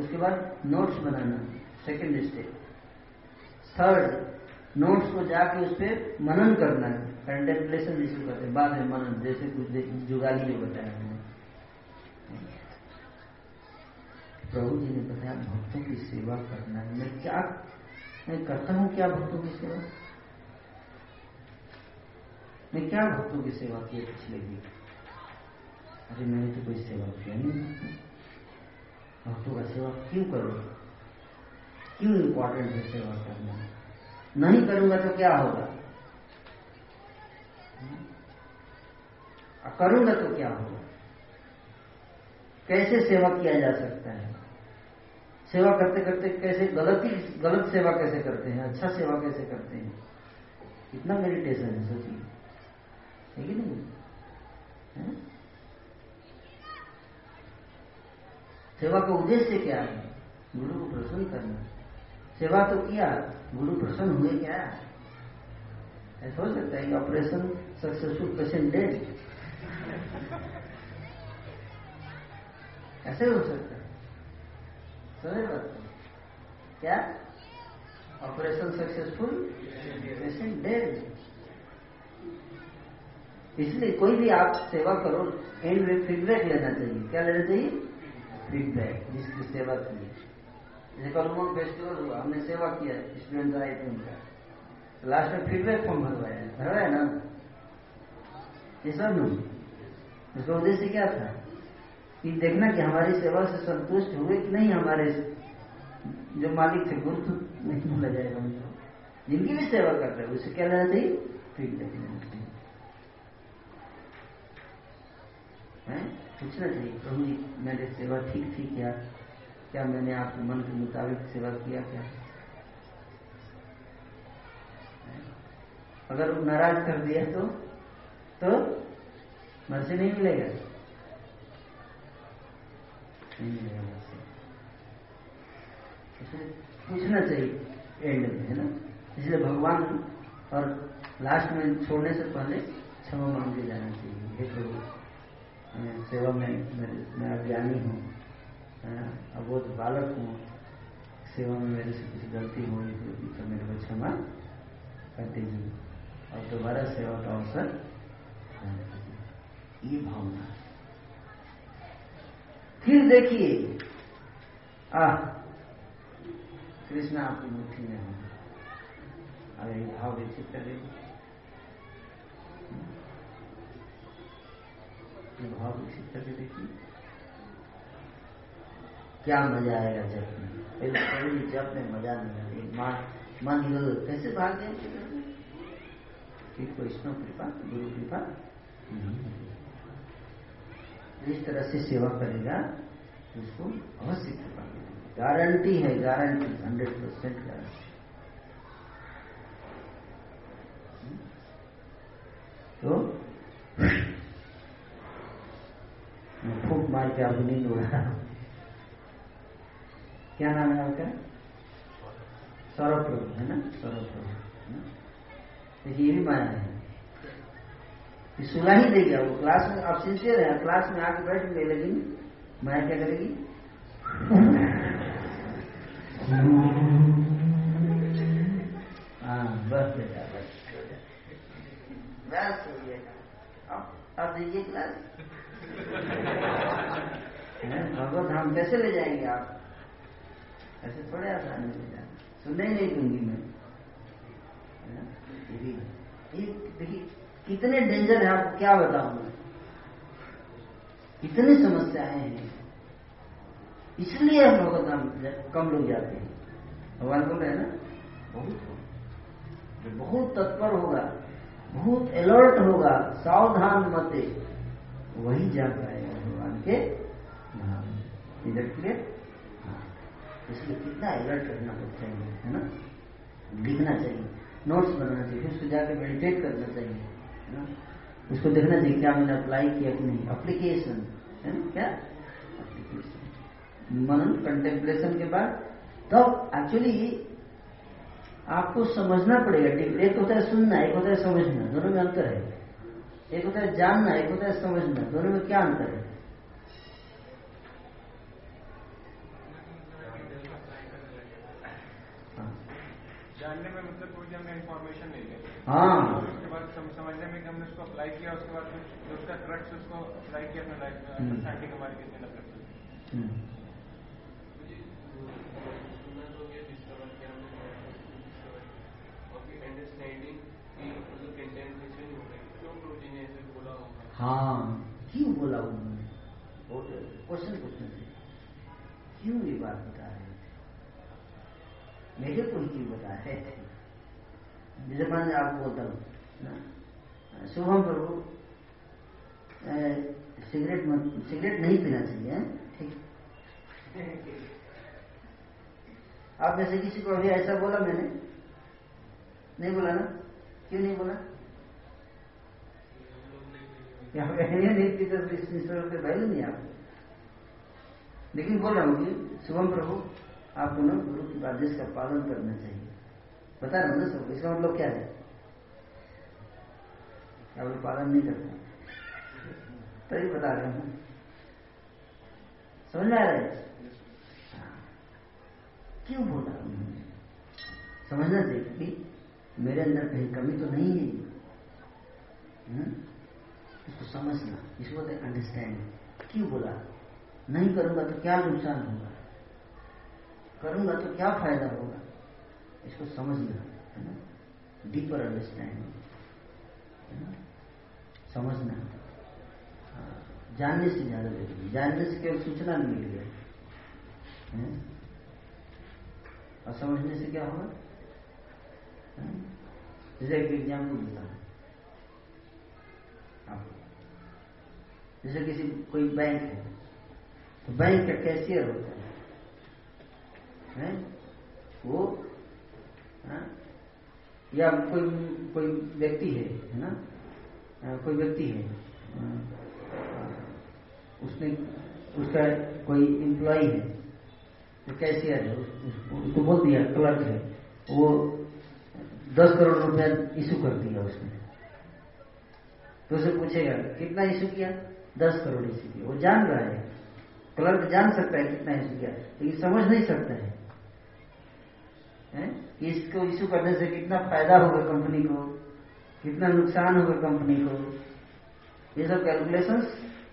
उसके बाद नोट्स बनाना सेकेंड स्टेप थर्ड नोट्स को जाके उस पर मनन करना है। कंटेम्पलेशन जिसको कहते हैं, बाद में मनन, जैसे कुछ जुगाली जो बताया हमने प्रभु जी ने बताया, भक्तों की सेवा करना है। मैं क्या मैं करता हूँ क्या भक्तों की सेवा? मैं क्या भक्तों की सेवा की पिछले भी अरे मैंने तो कोई सेवा किया नहीं। भक्तों का सेवा क्यों करो? क्यों इंपॉर्टेंट है सेवा करना? नहीं करूँगा तो क्या होगा? करूँगा तो क्या होगा? कैसे सेवा किया जा सकता है? सेवा करते करते कैसे गलत ही गलत सेवा कैसे करते हैं? अच्छा सेवा कैसे करते हैं? कितना मेडिटेशन है, सोचिए। है कि नहीं? सेवा का उद्देश्य क्या है? गुरु को प्रसन्न करना। सेवा तो किया, गुरु प्रसन्न हुए क्या? ऐसा हो सकता है कि ऑपरेशन सक्सेसफुल पेशेंट डेड ऐसे हो सकता है। समझ बात क्या? ऑपरेशन सक्सेसफुल पेशेंट डेड इसलिए कोई भी आप सेवा करो एंड में फीडबैक लेना चाहिए। क्या लेना चाहिए? फीडबैक जिसकी सेवा की जैसे फेस्टिवल हुआ, हमने सेवा किया स्टूडेंट आए थे उनका लास्ट में फीडबैक फॉर्म भरवाया। भरवाया ना? सब नहीं उसका उद्देश्य क्या था? कि देखना कि हमारी सेवा से संतुष्ट हुए कि नहीं हमारे जो मालिक थे गुरु नहीं बोला जाएगा उनको। जिनकी भी सेवा कर रहे हैं, उसे क्या लेना चाहिए? फीडबैक लेना पूछना चाहिए प्रभु जी मैंने सेवा ठीक थी क्या? क्या मैंने आपके मन के मुताबिक सेवा किया क्या? अगर वो नाराज़ कर दिया तो तो मर्सी नहीं मिलेगा। नहीं मिलेगा पूछना चाहिए एंड में, है ना? इसलिए भगवान और लास्ट में छोड़ने से पहले क्षमा मांग जाना चाहिए। हे प्रभु। सेवा में, मैं अज्ञानी हूँ अबोध बालक हूँ, सेवा में मेरे से कुछ गलती हुई होगी तो मेरे को क्षमा कर दीजिए। और दोबारा सेवा का अवसर ये भावना फिर देखिए आ कृष्ण आपकी मुट्ठी में हो। अगर ये भाव विकसित करेगी ये भाव विकसित करके देखिए क्या मज़ा आएगा जब में? कभी जब में मज़ा नहीं आती। मान कैसे भाग फिर वैष्णव कृपा, गुरु कृपा? इस तरह से सेवा करेगा तो उसको अवश्य कृपा मिलेगी। गारंटी है, गारंटी हंड्रेड परसेंट गारंटी। तो मैं फूक मार के आपको नींद उड़ा क्या नाम है आपका? सौरभ प्रभु है ना? सौरभ प्रभु देखिए ये भी माया है। सुना ही देगा वो क्लास में, आप सिंसियर है क्लास में आके बैठ गए, लेकिन माया क्या करेगी? हाँ बस बेटा, बस। बस हो गया। अब दीजिए क्लास भगवत धाम कैसे ले जाएँगे आप? ऐसे थोड़े आसानी ले जाए सुनने ही नहीं दूँगी मैं। देखिए कितने डेंजर है आपको क्या बताऊँ मैं? इतनी समस्याएँ हैं। इसलिए हम भगवत धाम कम लोग जाते हैं। भगवान रहे हैं ना, बहुत बहुत तत्पर होगा, बहुत अलर्ट होगा, सावधान मते वही जा पाएगा भगवान के धाम इधर क्लियर हाँ इसलिए कितना अलर्ट रहना पड़ता है है ना? लिखना चाहिए नोट्स बनाना चाहिए उसको जाकर मेडिटेट करना चाहिए, है ना? उसको देखना चाहिए क्या मैंने अप्लाई किया कि नहीं। अप्लीकेशन है ना? क्या? अप्लीकेशन मनन कंटेम्पलेशन के बाद, तब एक्चुअली आपको समझना पड़ेगा। एक होता है सुनना, एक होता है समझना, दोनों में अंतर है। एक होता है जानना एक होता है समझना दोनों में क्या अंतर है? हाँ। जानने में मतलब कोई हमने इन्फॉर्मेशन नहीं ली हाँ। उसके बाद समझने में कि हमने उसको अप्लाई किया उसके बाद कुछ उसका क्रक्स उसको अप्लाई किया अपने लाइफ में हम्म। अंडरस्टैंडिंग हमारी कितनी नफरत है हम्म। मुझे सुनना तो ये डिस्कवर किया हमने डिस्कवर और फिर अंडरस्टैंडिंग की मतलब कंटेम्पलेशन हो गई क्यों गुरु जी ने ऐसे बोला होगा हाँ। क्यों बोला उन्होंने? क्वेश्चन चाहिए क्यों ये बात बता रहे थे? मेरे को ही क्यों बता रहे थे? जैसे मान आपको बोलता हूँ शुभम प्रभु सिगरेट मत सिगरेट नहीं पीना चाहिए ठीक? आप में से किसी को अभी ऐसा बोला मैंने? नहीं बोला ना? क्यों नहीं बोला यहाँ पे है नहीं पीते तो इस ईश्वर के पहले नहीं आप लेकिन बोल रहा हूँ कि शुभम प्रभु, आपको ना गुरु के आदेश का पालन करना चाहिए। बता रहा हूँ ना सब इसका मतलब क्या है? क्या लोग पालन नहीं करते। तभी बता रहा हूँ। समझ में आ रहा है? हाँ। क्यों बोला उन्होंने समझना चाहिए कि मेरे अंदर कहीं कमी तो नहीं है। हम्म? इसको समझना इसको अंडरस्टैंड क्यों बोला? नहीं करूँगा तो क्या नुकसान होगा? करूँगा तो क्या फ़ायदा होगा? इसको समझना है ना? डीपर अंडरस्टैंडिंग है ना? समझना। हाँ, जानने से ज़्यादा ज़रूरी जानने से केवल सूचना मिल गया? और समझने से क्या होगा? है? जैसे एक एग्ज़ाम्पल देता हूँ आपको जैसे किसी कोई बैंक है तो बैंक का कैशियर होता है। हैं? वो हाँ? या कोई कोई व्यक्ति है है ना? आ, कोई व्यक्ति है उसने उसका कोई एम्प्लॉय है वो कैशियर है उस, उस, उसको बोल दिया क्लर्क है। वो दस करोड़ रुपया इशू कर दिया उसने। तो उसे पूछेगा कितना इशू किया? दस करोड़ किया वो जान रहा है। क्लर्क जान सकता है कितना इशू किया, लेकिन समझ नहीं सकता है। इसको इशू करने से कितना फ़ायदा होगा कंपनी को? कितना नुकसान होगा कंपनी को? ये सब कैलकुलेशन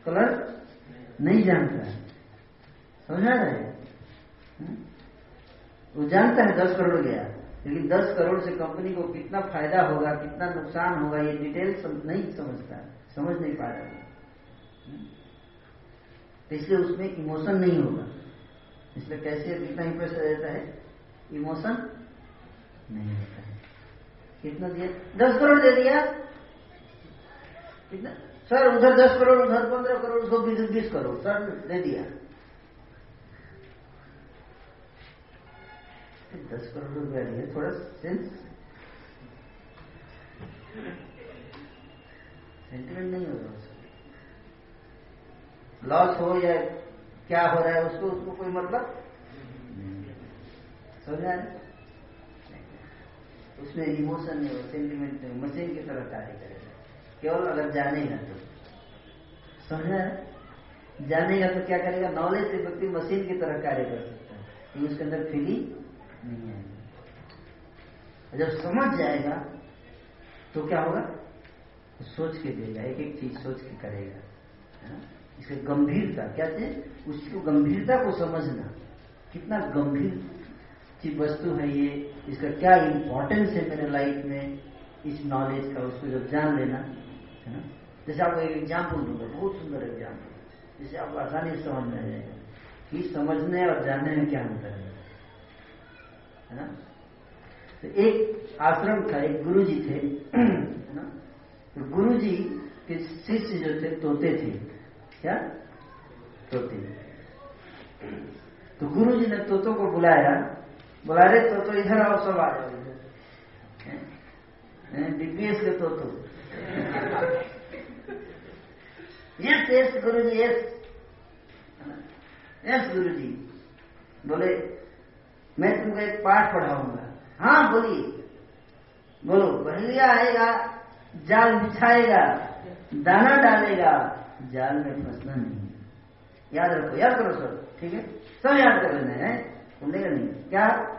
क्लर्क नहीं जानता है। समझा रहे हैं? वो जानता है दस करोड़ गया, लेकिन दस करोड़ से कंपनी को कितना फ़ायदा होगा, कितना नुकसान होगा, ये डिटेल नहीं समझता, समझ नहीं पा रहा तो इसलिए उसमें इमोशन नहीं होगा। इसलिए कैसे कितना इंप्रेस रहता है? इमोशन नहीं होता है। कितना दिया? दस करोड़ दे दिया। कितना? सर, उधर दस करोड़, उधर पंद्रह करोड़, उसको बीस बीस करोड़। सर, दे दिया। दस करोड़ रुपया दिया। थोड़ा सेंस सेंटिमेंट नहीं होगा उसको। लॉस हो या क्या हो रहा है, उसको उसको कोई मतलब? समझ है उसमें इमोशन नहीं हो सेंटिमेंट नहीं मशीन की तरह कार्य करेगा केवल अगर जानेगा तो। समझ है जानेगा तो क्या करेगा? नॉलेज से व्यक्ति मशीन की तरह कार्य कर सकता है उसके अंदर फीलिंग नहीं आएगी। जब समझ जाएगा तो क्या होगा? सोच के देगा एक एक चीज़ सोच के करेगा। है? ना इसकी गंभीरता, क्या चीज़? उसको गंभीरता को समझना। कितना गंभीर की वस्तु है ये, इसका क्या इंपॉर्टेंस है मेरे लाइफ में? इस नॉलेज का उसको जब जान लेना, है ना? जैसे आपको एक एग्ज़ाम्पल दूँगा बहुत सुंदर एग्ज़ाम्पल जिसे आपको आसानी से समझ में आ जाएगा कि समझने और जानने में क्या अंतर है है ना? तो एक आश्रम था, एक गुरु जी थे, है ना? तो गुरु जी के शिष्य जो थे, तोते थे। क्या? तोते। तो गुरु जी ने तोतों को बुलाया। बुला रहे तो, तो इधर आओ सब आ जाओ डीपीएस के तोतो। यस यस गुरु जी यस यस गुरु जी बोले मैं तुमको एक पाठ पढ़ाऊँगा। हाँ बोलिए। बोलो बहलिया आएगा जाल बिछाएगा दाना डालेगा जाल में फंसना नहीं है। याद रखो, याद करो सब, ठीक है? सब याद कर लेना है। भूलेगा नहीं। क्या?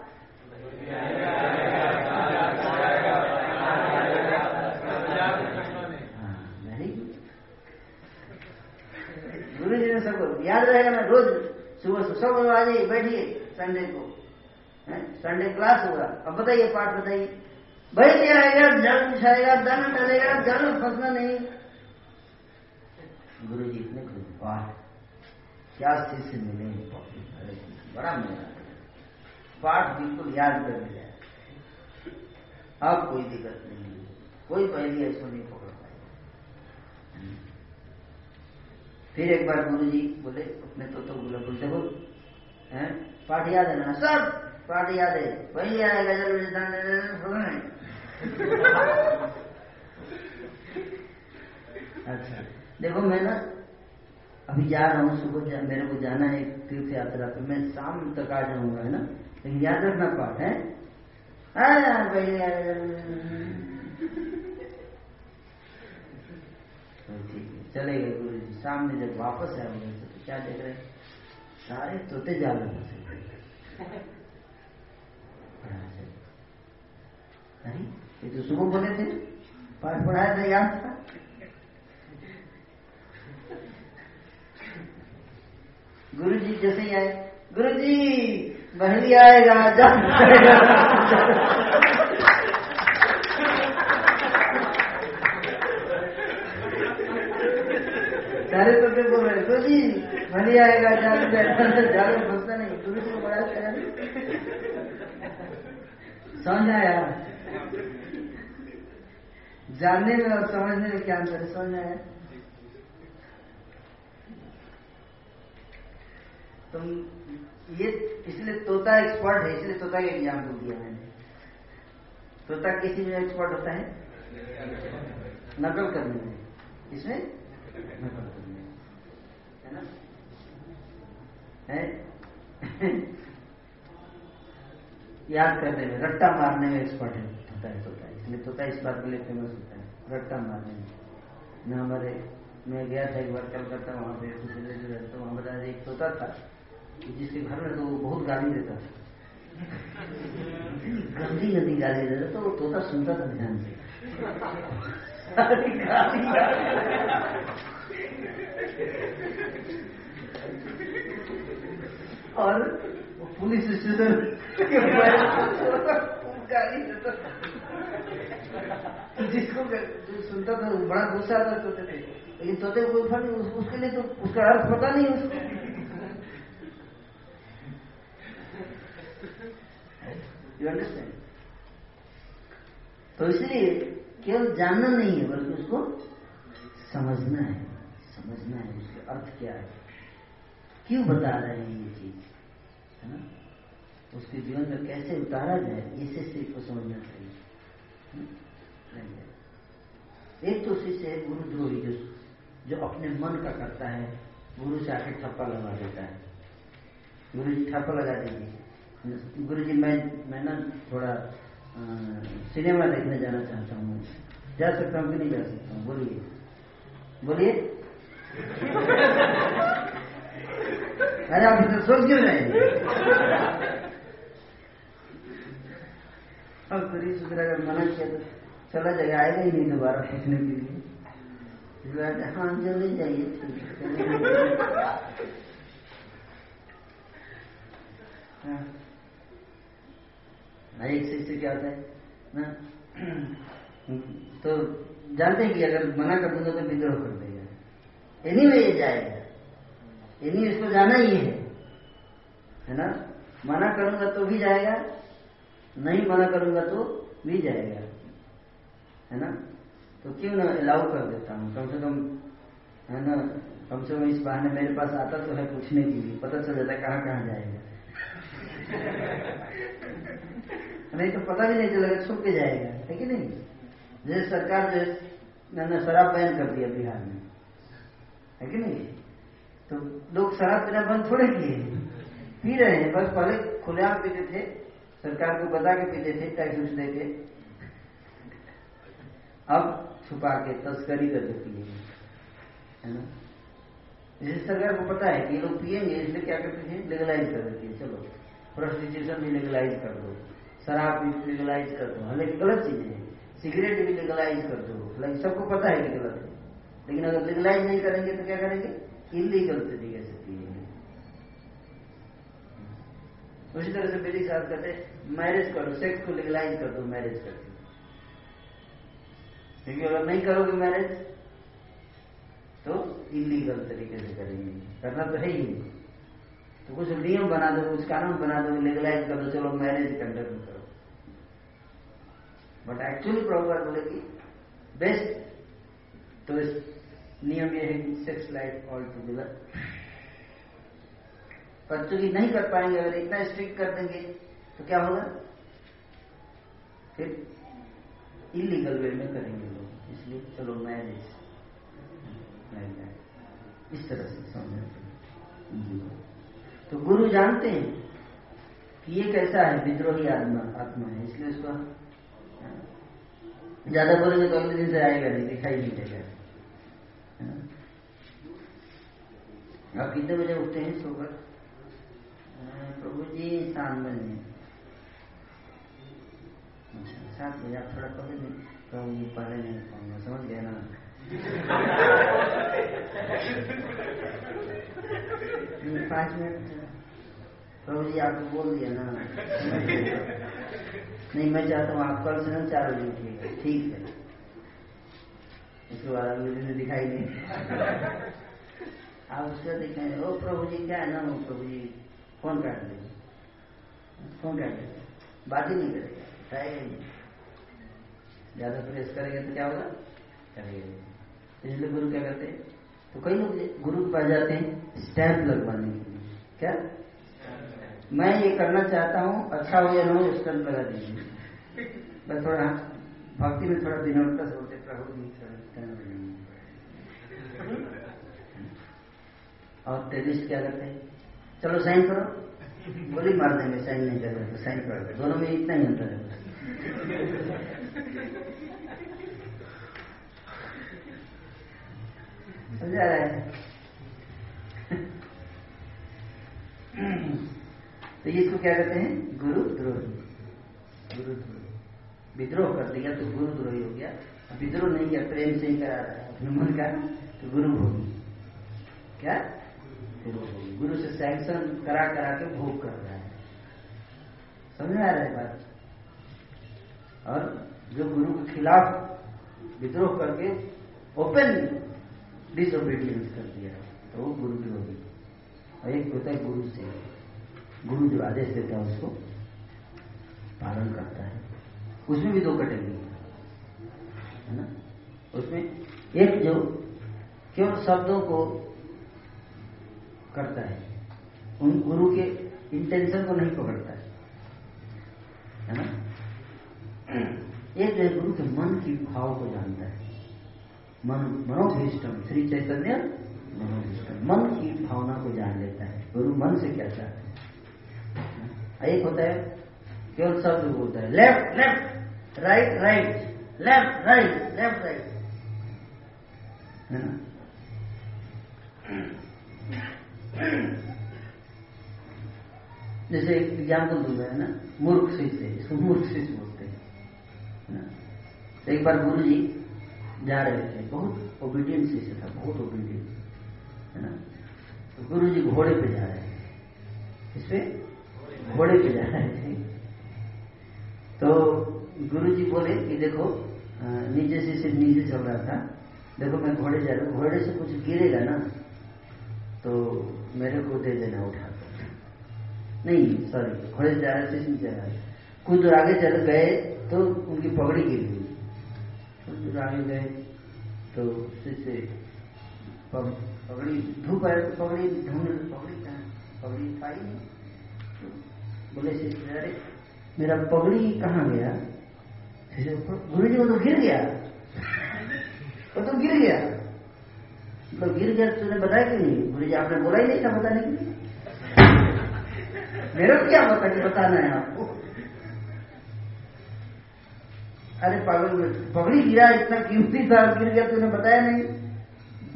गुड गुरु जी ने सबको याद रहेगा ना, रोज सुबह सब आ जाइए बैठिए संडे को संडे क्लास होगा। अब बताइए, पाठ बताइए। बैठ आएगा जल बिछाएगा, दाना डालेगा, जल फंसना नहीं। गुरु जी इतने खुश वाह क्या शिष्य मिले बड़ा मिला पाठ बिल्कुल याद कर लिया अब कोई दिक्कत नहीं है। कोई पहली ऐसा नहीं पकड़ पाएगा। फिर एक बार गुरु जी बोले, अपने तो तो बोले बोलते हो हैं? पाठ याद है ना? सब पाठ याद है। वही आएगा जल अच्छा। देखो, मैं ना अभी जा रहा हूँ, सुबह मेरे को जाना है तीर्थ यात्रा पे। मैं शाम तक आ जाऊँगा, है ना? लेकिन याद रखना पाठ है? ठीक है। चलेगा गुरु जी, सामने जब वापस आएँगे तो क्या देख रहे सारे तोते जा रहे ये तो सुबह बोले थे। पाठ पढ़ाया था, याद था? गुरु जी जैसे ही आए गुरु जी बहली आएगा जब सारे तो क्या बोल रहे गुरु जी बहली आएगा जाल जाल में नहीं गुरु जी को बड़ा समझ आया? जानने में और समझने में क्या अंतर समझ आया? तुम ये इसलिए तोता एक्सपर्ट है, इसलिए तोता का एग्ज़ाम्पल दिया मैंने। तोता किसी में एक्सपर्ट होता है? नकल करने में। इसमें? नकल करने में। है ना? है? याद करने में रट्टा मारने में एक्सपर्ट है होता है तोता। इसलिए तोता इस बात के लिए फ़ेमस होता है, रट्टा मारने में। मैं हमारे, मैं गया था एक बार कलकत्ता, वहाँ पे वहाँ बताया एक तोता था। जिसके घर में तो बहुत गाली देता था गंदी गंदी गाली देता तो वो तोता सुनता था ध्यान से। और पुलिस स्टेशन गाली देता जिसको जो सुनता था बड़ा गुस्सा आता तोते थे लेकिन तोते कोई फ़र्क उसके लिए तो उसका अर्थ पता नहीं उसको। यू अंडरस्टैंड तो इसलिए केवल जानना नहीं है, बल्कि उसको समझना है। समझना है उसके अर्थ क्या है। क्यों बता रहे हैं ये चीज़? है ना? उसके जीवन में कैसे उतारा जाए, इसे सिर्फ़ को समझना चाहिए। एक तो शिष्य है गुरुद्रोही जो जो अपने मन का करता है, गुरु से आके ठप्पा लगा देता है। गुरु जी ठप्पा लगा दीजिए। गुरु जी मैं मैं ना थोड़ा आ, सिनेमा देखने जाना चाहता हूँ। जा सकता हूँ कि नहीं जा सकता हूँ? बोलिए। बोलिए। अरे आप इधर सोच क्यों रहे अब गुरु सुधर अगर मना किया तो चला जगह आएगा ही नहीं दोबारा पूछने के लिए। हाँ जल्दी जाइए ठीक है। एक शिष्य क्या होता है, ना? तो जानते हैं कि अगर मना कर दूँगा तो विद्रोह कर देगा। एनी वे जाएगा इन्हीं इसको जाना ही है। है ना? मना करूँगा तो भी जाएगा, नहीं मना करूँगा तो भी जाएगा। है ना? तो क्यों ना अलाउ कर देता हूँ? कम से कम, है ना? कम से कम इस बहाने मेरे पास आता तो है पूछने के लिए। पता चल जाता है कहाँ कहाँ जाएगा। नहीं तो पता भी नहीं चलेगा, छुप के जाएगा, है कि नहीं? जैसे सरकार जो शराब बैन कर दिया बिहार में, है कि नहीं? तो लोग शराब पीना बंद थोड़े किए पी रहे हैं, बस पहले खुलेआम पीते थे, सरकार को बता के पीते थे, टैक्स दे के। अब छुपा के, तस्करी कर देती है ना? जैसे सरकार को पता है कि ये लोग पिएँगे इसलिए क्या करते थे लीगलाइज कर देती है, चलो। प्रोस्टिट्यूशन भी लीगलाइज कर दो। शराब भी लीगलाइज कर दो हालाँकि गलत चीज़ें हैं। सिगरेट भी लीगलाइज कर दो हालाँकि सबको पता है कि गलत है। लेकिन अगर लीगलाइज नहीं करेंगे तो क्या करेंगे? इलीगल तरीके से पिएँगे। उसी तरह से मेरी साहब कहते मैरिज करो सेक्स को लीगलाइज कर दो मैरिज कर दो क्योंकि अगर नहीं करोगे मैरिज तो इलीगल तरीके से करेंगे। करना तो है ही। नहीं तो कुछ नियम बना दो, कुछ कानून बना दो लीगलाइज कर दो, चलो मैरिज कंडक्ट करो। बट एक्चुअली प्रॉब्लम बोले कि बेस्ट तो इस नियम ये है सेक्स लाइफ ऑल टूगेदर पर की नहीं कर पाएँगे, अगर इतना स्ट्रिक्ट कर देंगे तो क्या होगा? फिर इलीगल वे में करेंगे लोग। इसलिए चलो मैरिज इस तरह से समझ। तो गुरु जानते हैं कि ये कैसा है? विद्रोही आत्मा आत्मा है। इसलिए उसको ज़्यादा बोलेंगे तो दिन से आएगा नहीं दिखाई नहीं देगा आप कितने बजे उठते हैं सोकर प्रभु जी में अच्छा सात बजे आप थोड़ा पहले नहीं तो ये पहले नहीं पाऊँगा समझ गया ना पाँच मिनट प्रभु जी आपको बोल दिया ना। नहीं मैं चाहता हूँ आप कल से ना चार बजे उठिएगा। ठीक है। इसके बाद अगले दिन दिखाई नहीं आप उसका दिखाएँगे ओ प्रभु जी क्या है ना? वो प्रभु जी फ़ोन काट देंगे फ़ोन काट देंगे बात ही नहीं करेगा। उठाएगा नहीं। ज़्यादा प्रेस करेंगे तो क्या होगा? करेगा। इसलिए गुरु क्या करते हैं? तो कई लोग गुरु के पास जाते हैं स्टैंप लगवाने के लिए। क्या? मैं ये करना चाहता हूँ अच्छा हो या ना हो स्टैंप लगा दीजिए बस थोड़ा, भक्ति में थोड़ा विनोदता से बोलते, प्रभु जी और टेनिस्ट क्या करते हैं? चलो, साइन करो। गोली मार देंगे, साइन नहीं कर तो साइन कर दे दोनों में इतना ही अंतर है। समझा रहा है? तो ये इसको क्या कहते हैं? गुरु द्रोही। गुरु द्रोही। विद्रोह कर दिया तो गुरु द्रोही हो गया। विद्रोह नहीं किया, प्रेम से ही करा रहा है। का तो गुरु भोगी। क्या? गुरु भोगी। गुरु से सैंक्शन करा करा के भोग कर रहा है। समझ आ रहा है बात? और जो गुरु के खिलाफ विद्रोह करके ओपन डिसोबीडियंस कर दिया तो वो गुरु द्रोही। और एक होता है गुरु से गुरु जो आदेश देता है उसको, पालन करता है। उसमें भी दो कैटेगरी है ना? उसमें एक जो केवल शब्दों को करता है, उन गुरु के इंटेंशन को नहीं पकड़ता है है ना? एक जो गुरु के मन की भाव को जानता है। मन मनोभीष्टम श्री चैतन्य मनोभीष्टम मन की भावना को जान लेता है। गुरु मन से क्या चाहता हैं? एक होता है, केवल शब्द होता है। Left left right right left right left right है ना जैसे एग्ज़ाम्पल दूँगा है ना, मूर्ख शिष्य इसको मूर्ख शिष्य बोलते हैं। तो एक बार गुरु जी जा रहे थे, बहुत ओबीडियंट शिष्य था, बहुत ओबीडियंट है ना? तो गुरु जी घोड़े पे जा रहे थे। इस पे घोड़े पे जा रहे तो गुरु जी बोले कि देखो नीचे से सिर्फ़ नीचे चल रहा था। देखो, मैं घोड़े जा रहा हूँ। घोड़े से कुछ गिरेगा ना तो मेरे को दे देना उठा नहीं सॉरी घोड़े से जा रहे थे जा रहे कुछ दूर आगे चल गए तो उनकी पगड़ी गिर गई। कुछ दूर आगे गए तो फिर से पगड़ी, धूप आए तो पगड़ी ढूंढ पगड़ी कहाँ? पगड़ी पाई नहीं। बोले, अरे, मेरा पगड़ी कहाँ गया? गुरु जी वो तो गिर गया। वो तो गिर गया। तो गिर गया तो तूने बताया कि नहीं? गुरु जी आपने बोला ही नहीं था बताने के लिए। मेरे को क्या पता कि बताना है आपको? अरे, पागल पगड़ी गिरा, इतना कीमती था, गिर गया, तूने बताया नहीं?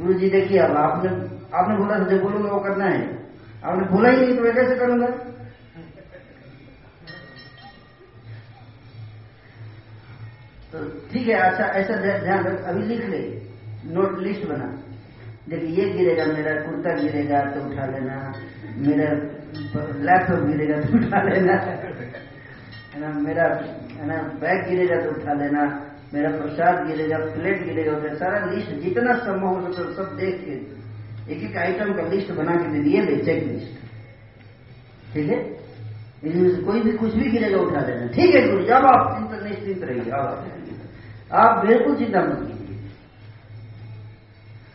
गुरु जी देखिए, अब आपने आपने बोला जो बोलूँगा, वो करना है। आपने बोला ही नहीं तो मैं कैसे करूँगा? तो ठीक है अच्छा ऐसा ध्यान रख, अभी लिख ले। नोट लिस्ट बना। देखिए ये गिरेगा, मेरा कुर्ता गिरेगा तो उठा लेना। मेरा लैपटॉप गिरेगा तो उठा लेना। है ना, मेरा, है ना बैग गिरेगा तो उठा लेना। मेरा प्रसाद गिरेगा प्लेट गिरेगा, उधर सारा लिस्ट जितना संभव हो सके, सब देख के। एक एक आइटम का लिस्ट बना के दे दिए चेक लिस्ट ठीक है? कोई भी कुछ भी गिरेगा उठा देना। ठीक है गुरु अब आप चिंता निश्चिंत रहिए। आप- आप बिल्कुल चिंता मत कीजिए।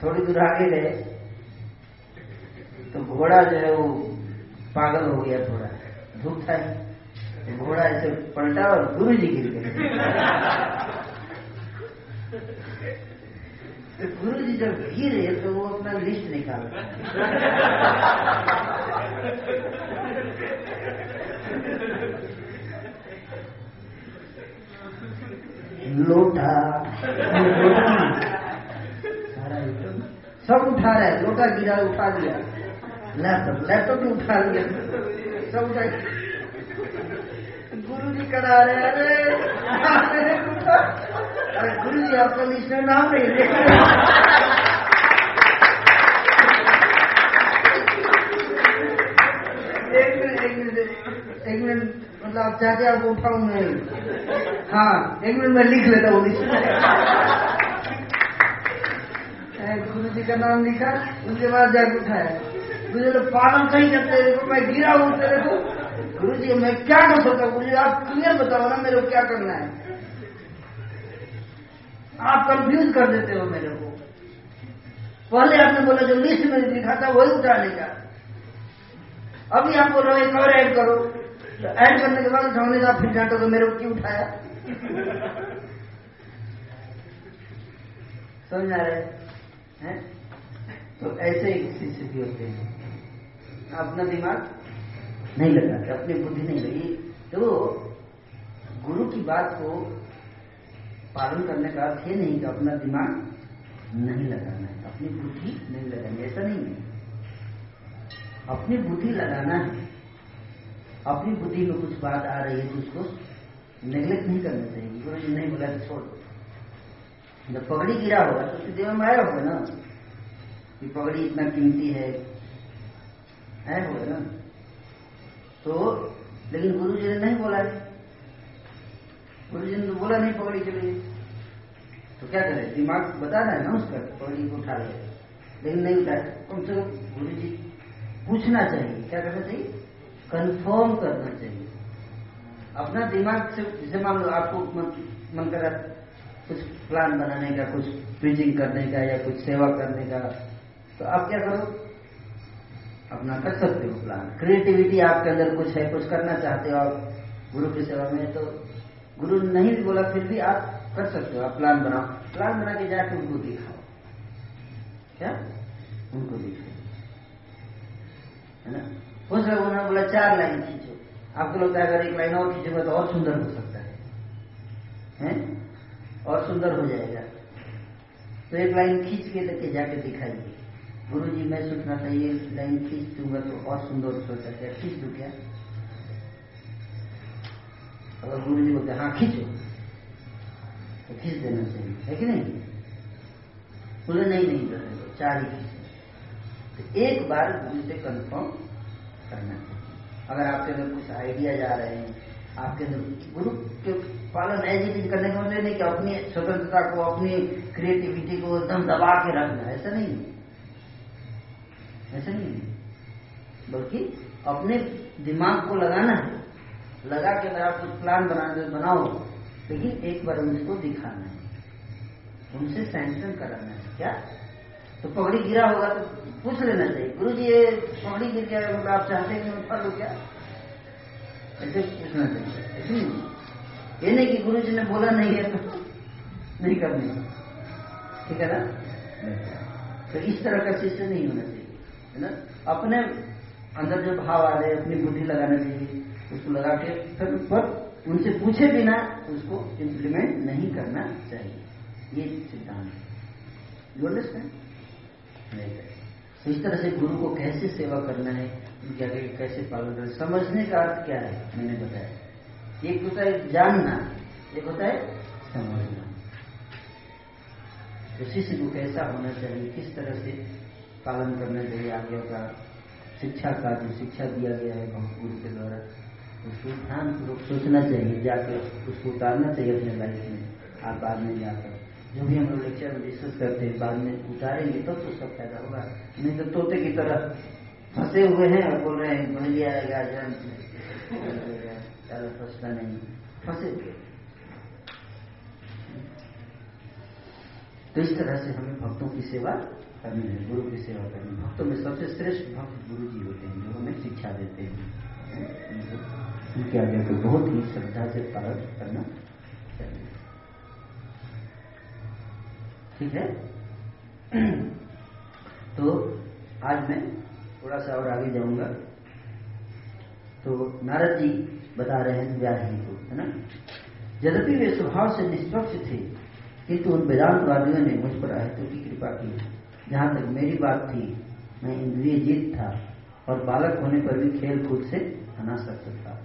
थोड़ी दूर आगे गए तो घोड़ा जो है वो पागल हो गया थोड़ा। धूप था ही तो घोड़ा ऐसे पलटा और गुरु जी गिर गए। तो गुरु जी जब गिरे तो वो अपना लिस्ट निकाल। लोटा। सब उठा रहे लोटा गिरा, उठा दिया लैपटॉप लैपटॉप भी उठा लिया। सब उठा गुरु जी करा रहे अरे अरे गुरु जी आपका लिस्ट में नाम नहीं लिखा एक मिनट। मतलब आप चाहते आपको उठाऊं मैं हाँ एक मिनट मैं लिख लेता हूँ गुरु जी का नाम लिखा उसके बाद जाकर उठाया। मुझे तो पागल सही करते देखो, मैं गिरा हूँ, तेरे को। गुरु जी, मैं क्या कर सकता हूँ? गुरु जी, आप क्लियर बताओ ना, मेरे को क्या करना है? आप कंफ्यूज कर देते हो मेरे को। पहले आपने बोला, जो लिस्ट में लिखा था, वही उठाने का अभी आप बोल एक और ऐड करो। तो ऐड करने के बाद उठाने का फिर डांटो तो मेरे को क्यों उठाया? समझ आ रहे हैं? तो ऐसे ही भी होते हैं। अपना दिमाग नहीं लगाते, अपनी बुद्धि नहीं लगी तो गुरु की बात को पालन करने का अर्थ ये नहीं कि अपना दिमाग नहीं लगाना है, अपनी बुद्धि नहीं लगानी ऐसा नहीं है। अपनी बुद्धि लगाना है। अपनी बुद्धि में कुछ बात आ रही है तो उसको नेग्लेक्ट नहीं करना चाहिए। गुरु जी नहीं बोला तो छोड़ दो। जब पगड़ी गिरा होगा तो उसके दिमाग में आया होगा ना। कि पगड़ी इतना कीमती है आया होगा ना। तो लेकिन गुरु जी ने नहीं बोला है गुरु जी ने तो बोला नहीं पगड़ी के लिए तो क्या करे? दिमाग बता रहा है ना उसका पगड़ी को उठा ले। लेकिन नहीं उठाया कम से कम गुरु जी पूछना चाहिए। क्या करना चाहिए? कंफर्म करना चाहिए। अपना दिमाग से जैसे मान लो आपको मन, करा कुछ प्लान बनाने का कुछ प्रीचिंग करने का या कुछ सेवा करने का तो आप क्या करो? अपना कर सकते हो प्लान क्रिएटिविटी आपके अंदर कुछ है कुछ करना चाहते हो आप गुरु की सेवा में तो गुरु नहीं बोला फिर भी आप कर सकते हो। आप प्लान बनाओ। प्लान बना के जाके उनको दिखाओ। क्या? उनको दिखाओ। है ना? हो सकता उन्होंने बोला, चार लाइन खींचो। आपको लगता है अगर एक लाइन और खींचोगे तो और सुंदर हो सकता है। हैं? और सुंदर हो जाएगा। तो एक लाइन खींच के लेके जाके दिखाइए। गुरु जी मैं सोचना था, ये लाइन खींच दूँगा तो और सुंदर हो सकता है। खींच दू क्या? अगर गुरु जी बोलते हाँ खींचो। तो खींच देना चाहिए। है कि नहीं? बोले, नहीं नहीं चार ही खींचे। तो एक बार गुरु से कंफर्म करना अगर आपके अंदर कुछ आइडिया जा रहे हैं, आपके अंदर गुरु के पालन इट इज़ करने का मतलब नहीं कि अपनी स्वतंत्रता को, अपनी क्रिएटिविटी को एकदम दबा के रखना, ऐसा नहीं ऐसा नहीं बल्कि अपने दिमाग को लगाना है। लगा के अगर आप कुछ प्लान बनाना तो बनाओ, लेकिन एक बार उनको दिखाना है। उनसे सैंक्शन कराना है। क्या? तो पगड़ी गिरा होगा तो पूछ लेना चाहिए। गुरु जी ये पगड़ी गिर गया मतलब आप चाहते हैं कि मैं फल क्या ऐसे पूछना चाहिए। ये नहीं कि गुरु जी ने बोला नहीं है तो नहीं करनी। ठीक है ना? तो इस तरह का शिष्य नहीं होना चाहिए, है ना? अपने अंदर जो भाव आ रहे अपनी बुद्धि लगाना चाहिए, उसको लगा के फिर पर उनसे पूछे बिना उसको इम्प्लीमेंट नहीं करना चाहिए। ये सिद्धांत है। यू अंडरस्टैंड नहीं तो इस तरह से गुरु को कैसे सेवा करना है, उनके आगे कैसे पालन करना समझने का अर्थ क्या है, मैंने बताया। एक होता है जानना, एक होता है समझना। तो शिष्य को कैसा होना चाहिए, किस तरह से पालन करना चाहिए आगे का शिक्षा का जो शिक्षा दिया गया है गुरु के द्वारा, उसको ध्यान पूर्वक सोचना चाहिए, जाकर उसको उतारना चाहिए अपने लाइफ में, आप बाद में जाकर। जो भी हम लोग लेक्चर में डिस्कस करते हैं, बाद में उतारेंगे, तब तो उसका फ़ायदा होगा। नहीं तो तोते की तरह फंसे हुए हैं और बोल रहे हैं, बन आएगा, जन ज़्यादा फंसता नहीं। फंसे हुए तो इस तरह से हमें भक्तों की सेवा करनी है, गुरु की सेवा करनी है। भक्तों में सबसे श्रेष्ठ भक्त गुरु जी होते हैं, जो हमें शिक्षा देते हैं। उनके आगे को बहुत ही श्रद्धा से पालन करना चाहिए। ठीक है? तो आज मैं थोड़ा सा और आगे जाऊँगा। तो नारद जी बता रहे हैं व्यास जी को, है ना? यद्यपि वे स्वभाव से निष्पक्ष थे, किंतु उन वेदांतवादियों ने मुझ पर अहितों की कृपा की। जहाँ तक मेरी बात थी, मैं इंद्रिय जीत था और बालक होने पर भी खेल कूद से अनासक्त था।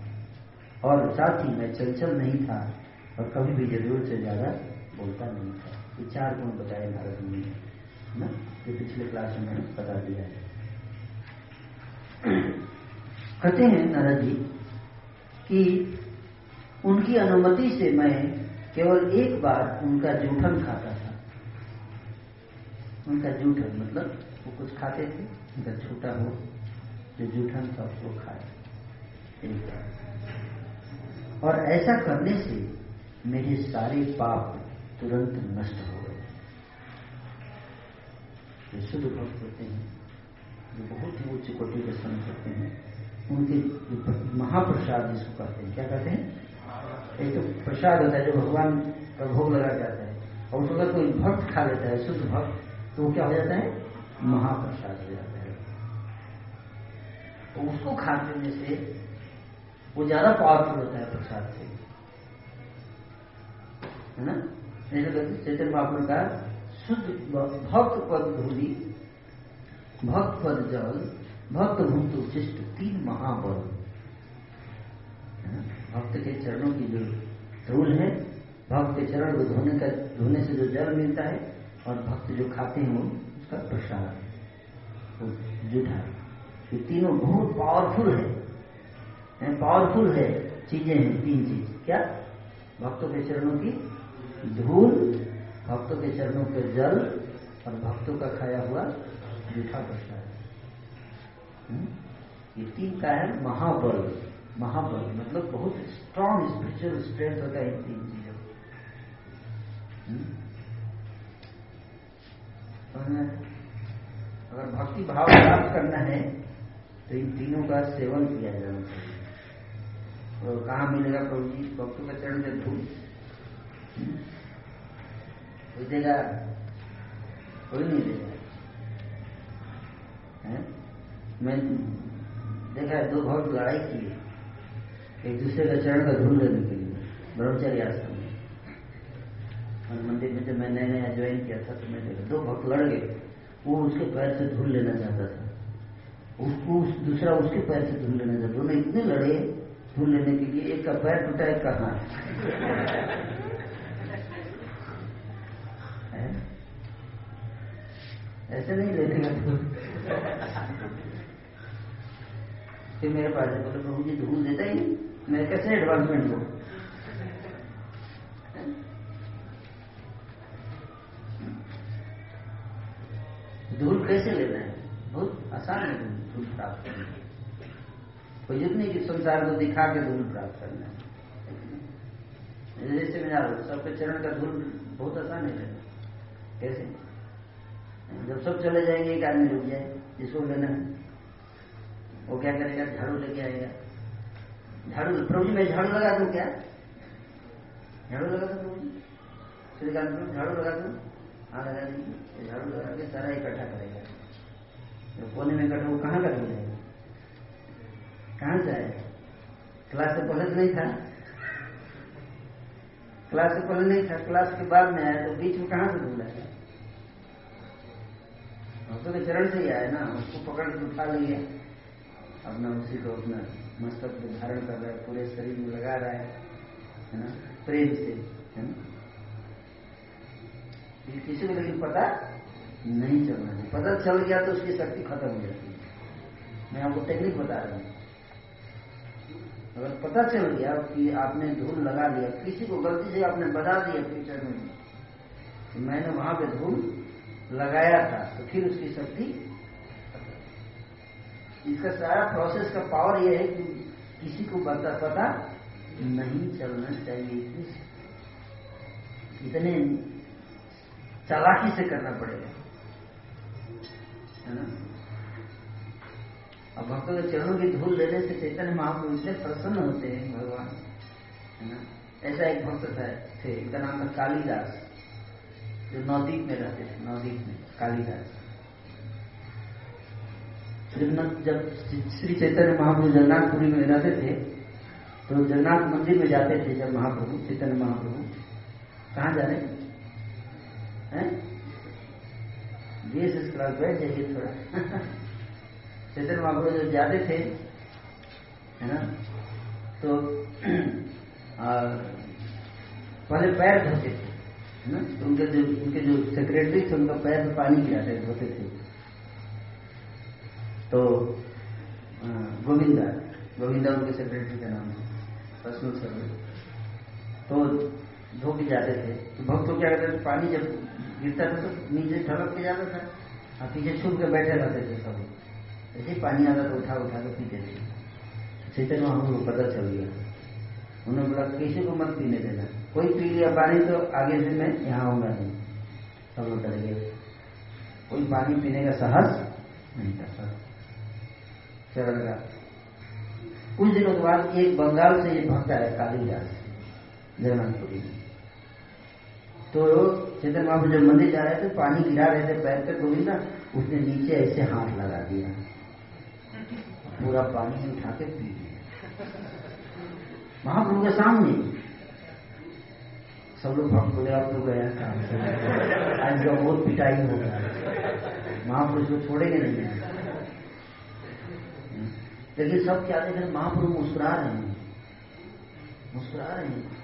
और साथ ही मैं चंचल नहीं था और कभी भी ज़रूरत से ज़्यादा बोलता नहीं था। ये चार गुण बताए नारद मुनि ने ना? ये पिछले क्लास में मैंने बता दिया है। कहते हैं नारद जी कि उनकी अनुमति से मैं केवल एक बार उनका जूठन खाता था। उनका जूठन मतलब वो कुछ खाते थे, उनका छोटा हो, जो जूठन था उसको खाए। और ऐसा करने से मेरे सारे पाप तुरंत नष्ट हो गए। शुद्ध भक्त होते हैं, जो बहुत ही उच्च कोटि के संत होते हैं, उनके महाप्रसाद जिसको कहते हैं, क्या कहते हैं? एक तो प्रसाद होता है जो भगवान का भोग लगा जाता है, और उसको अगर कोई भक्त खा लेता है, शुद्ध भक्त तो वो क्या हो जाता है? महाप्रसाद हो जाता है। तो उसको खा लेने से वो ज़्यादा पावरफुल होता है प्रसाद से। है ना? चैतन्य महापुर का शुद्ध भक्त पद धूली भक्त पद जल भक्त भूत उचिष्ट तीन महाबल। भक्त के चरणों की जो धूल है, भक्त के चरण को धोने का धोने से जो जल मिलता है और भक्त जो खाते हैं, उसका प्रसाद जूठा ये तीनों बहुत पावरफुल है। पावरफुल है। चीज़ें हैं, तीन चीज़। क्या? भक्तों के चरणों की धूल, भक्तों के चरणों के जल और भक्तों का खाया हुआ जूठा प्रसाद हम्म? ये तीन का है महाबल। महाबल मतलब बहुत स्ट्रांग स्पिरिचुअल स्ट्रेंथ होता है इन तीन चीज़ों अगर भक्ति भाव प्राप्त करना है तो इन तीनों का सेवन किया जाना चाहिए। और कहा मिलेगा प्रभु जी? भक्तों का चरण से धूल। देगा कोई नहीं देगा मैं देखा दो भक्त लड़ाई की एक दूसरे का चरण का धूल लेने के लिए ब्रह्मचर्य आश्रम में। और मंदिर में जब मैं नया नया ज्वाइन किया था तो मैं देखा दो भक्त लड़ गए। वो उसके पैर से धूल लेना चाहता था। उसको उस, दूसरा उसके पैर से धूल लेना चाहता दोनों इतने लड़े धूल लेने के लिए एक का पैर टूटा एक का हाथ। ऐसे नहीं धूल फिर मेरे पास बोले प्रभु जी धूल देता ही नहीं। मैं कैसे एडवांसमेंट हूँ धूल कैसे लेना है? बहुत आसान है धूल प्राप्त करना। कोई ज़रूरत नहीं कि संसार को दिखा के धूल प्राप्त करना है। जैसे मैं जा रहा सबके चरण का धूल बहुत आसान है। कैसे? जब सब चले जाएँगे, एक आदमी रुक जाए जिसको लेना है। वो क्या करेगा? झाड़ू लेके आएगा। झाड़ू, प्रभु मैं झाड़ू लगा दूँ क्या? झाड़ू लगा दूँ प्रभु श्रीकांत प्रभु झाड़ू लगा दूँ? हाँ लगा दीजिए झाड़ू लगा के सारा इकट्ठा करेगा। जो कोने में इकट्ठा, वो कहाँ कर जाएगा कहाँ आएगा क्लास से पहले तो नहीं था। क्लास से पहले नहीं था, क्लास के बाद में आया तो बीच में कहाँ से धूल आया? भक्तों के चरण से ही आया ना, उसको पकड़ के उठा लिया। अपना उसी को अपना मस्तक पे धारण कर रहा है, पूरे शरीर में लगा रहा है है ना? प्रेम से, है ना? किसी को लेकिन पता नहीं चलना है। पता चल गया तो उसकी शक्ति खत्म हो जाती है। मैं आपको टेक्निक बता रहा हूँ। अगर पता चल गया कि आपने धूल लगा लिया, किसी को गलती से आपने बता दिया फ्यूचर में कि मैंने वहाँ पे धूल लगाया था तो फिर उसकी शक्ति। इसका सारा प्रोसेस का पावर यह है कि किसी को बता पता नहीं चलना चाहिए। इतने चालाकी से करना पड़ेगा। है ना? अब भक्तों के चरणों की धूल लेने से चैतन्य महाप्रभु इतने प्रसन्न होते हैं, भगवान। है ना? ऐसा एक भक्त था, थे, इनका नाम था कालीदास। जो नवदीप में रहते थे नवदीप में कालीदास जब श्री चैतन्य महाप्रभु जगन्नाथपुरी में रहते थे तो जगन्नाथ मंदिर में जाते थे जब महाप्रभु, चैतन्य महाप्रभु। कहाँ जा रहे बीस इस बैठ जाइए थोड़ा। चैतन्य महाप्रभु जब जाते थे, है ना तो पहले पैर धोते थे। ना? तो उनके जो उनके जो सेक्रेटरी थे, उनका पैर में पानी गिराते धोते थे। तो गोविंदा गोविंदा उनके सेक्रेटरी का नाम है पर्सनल सेक्रेटरी तो धो के जाते थे। तो भक्त क्या करते थे? पानी जब गिरता था तो नीचे ढलक के जाता था और पीछे छुप के बैठे रहते थे सब। ऐसे ही पानी आता तो उठा उठा के पीते थे। चैतन्य महाप्रभु को पता चल गया। उन्होंने बोला किसी को मत पीने देना। कोई पी लिया पानी तो आगे से मैं यहाँ आऊँगा नहीं। सब लोग डर गए। कोई पानी पीने का साहस नहीं था चरण का कुछ दिनों के बाद एक बंगाल से ये भक्त आया कालीदास जगन्नाथपुरी में। तो चेतन महाप्रभु जब मंदिर जा रहे थे, पानी गिरा रहे थे पैर पे ना उसने नीचे ऐसे हाथ लगा दिया। पूरा पानी उठा के पी लिया। महाप्रभु के सामने। सब लोग बोले अब तो गया काम से। आज का बहुत पिटाई हो गया महापुरुष को छोड़ेंगे नहीं। लेकिन सब क्या देख रहे महाप्रभु मुस्कुरा रहे हैं। मुस्कुरा रहे हैं।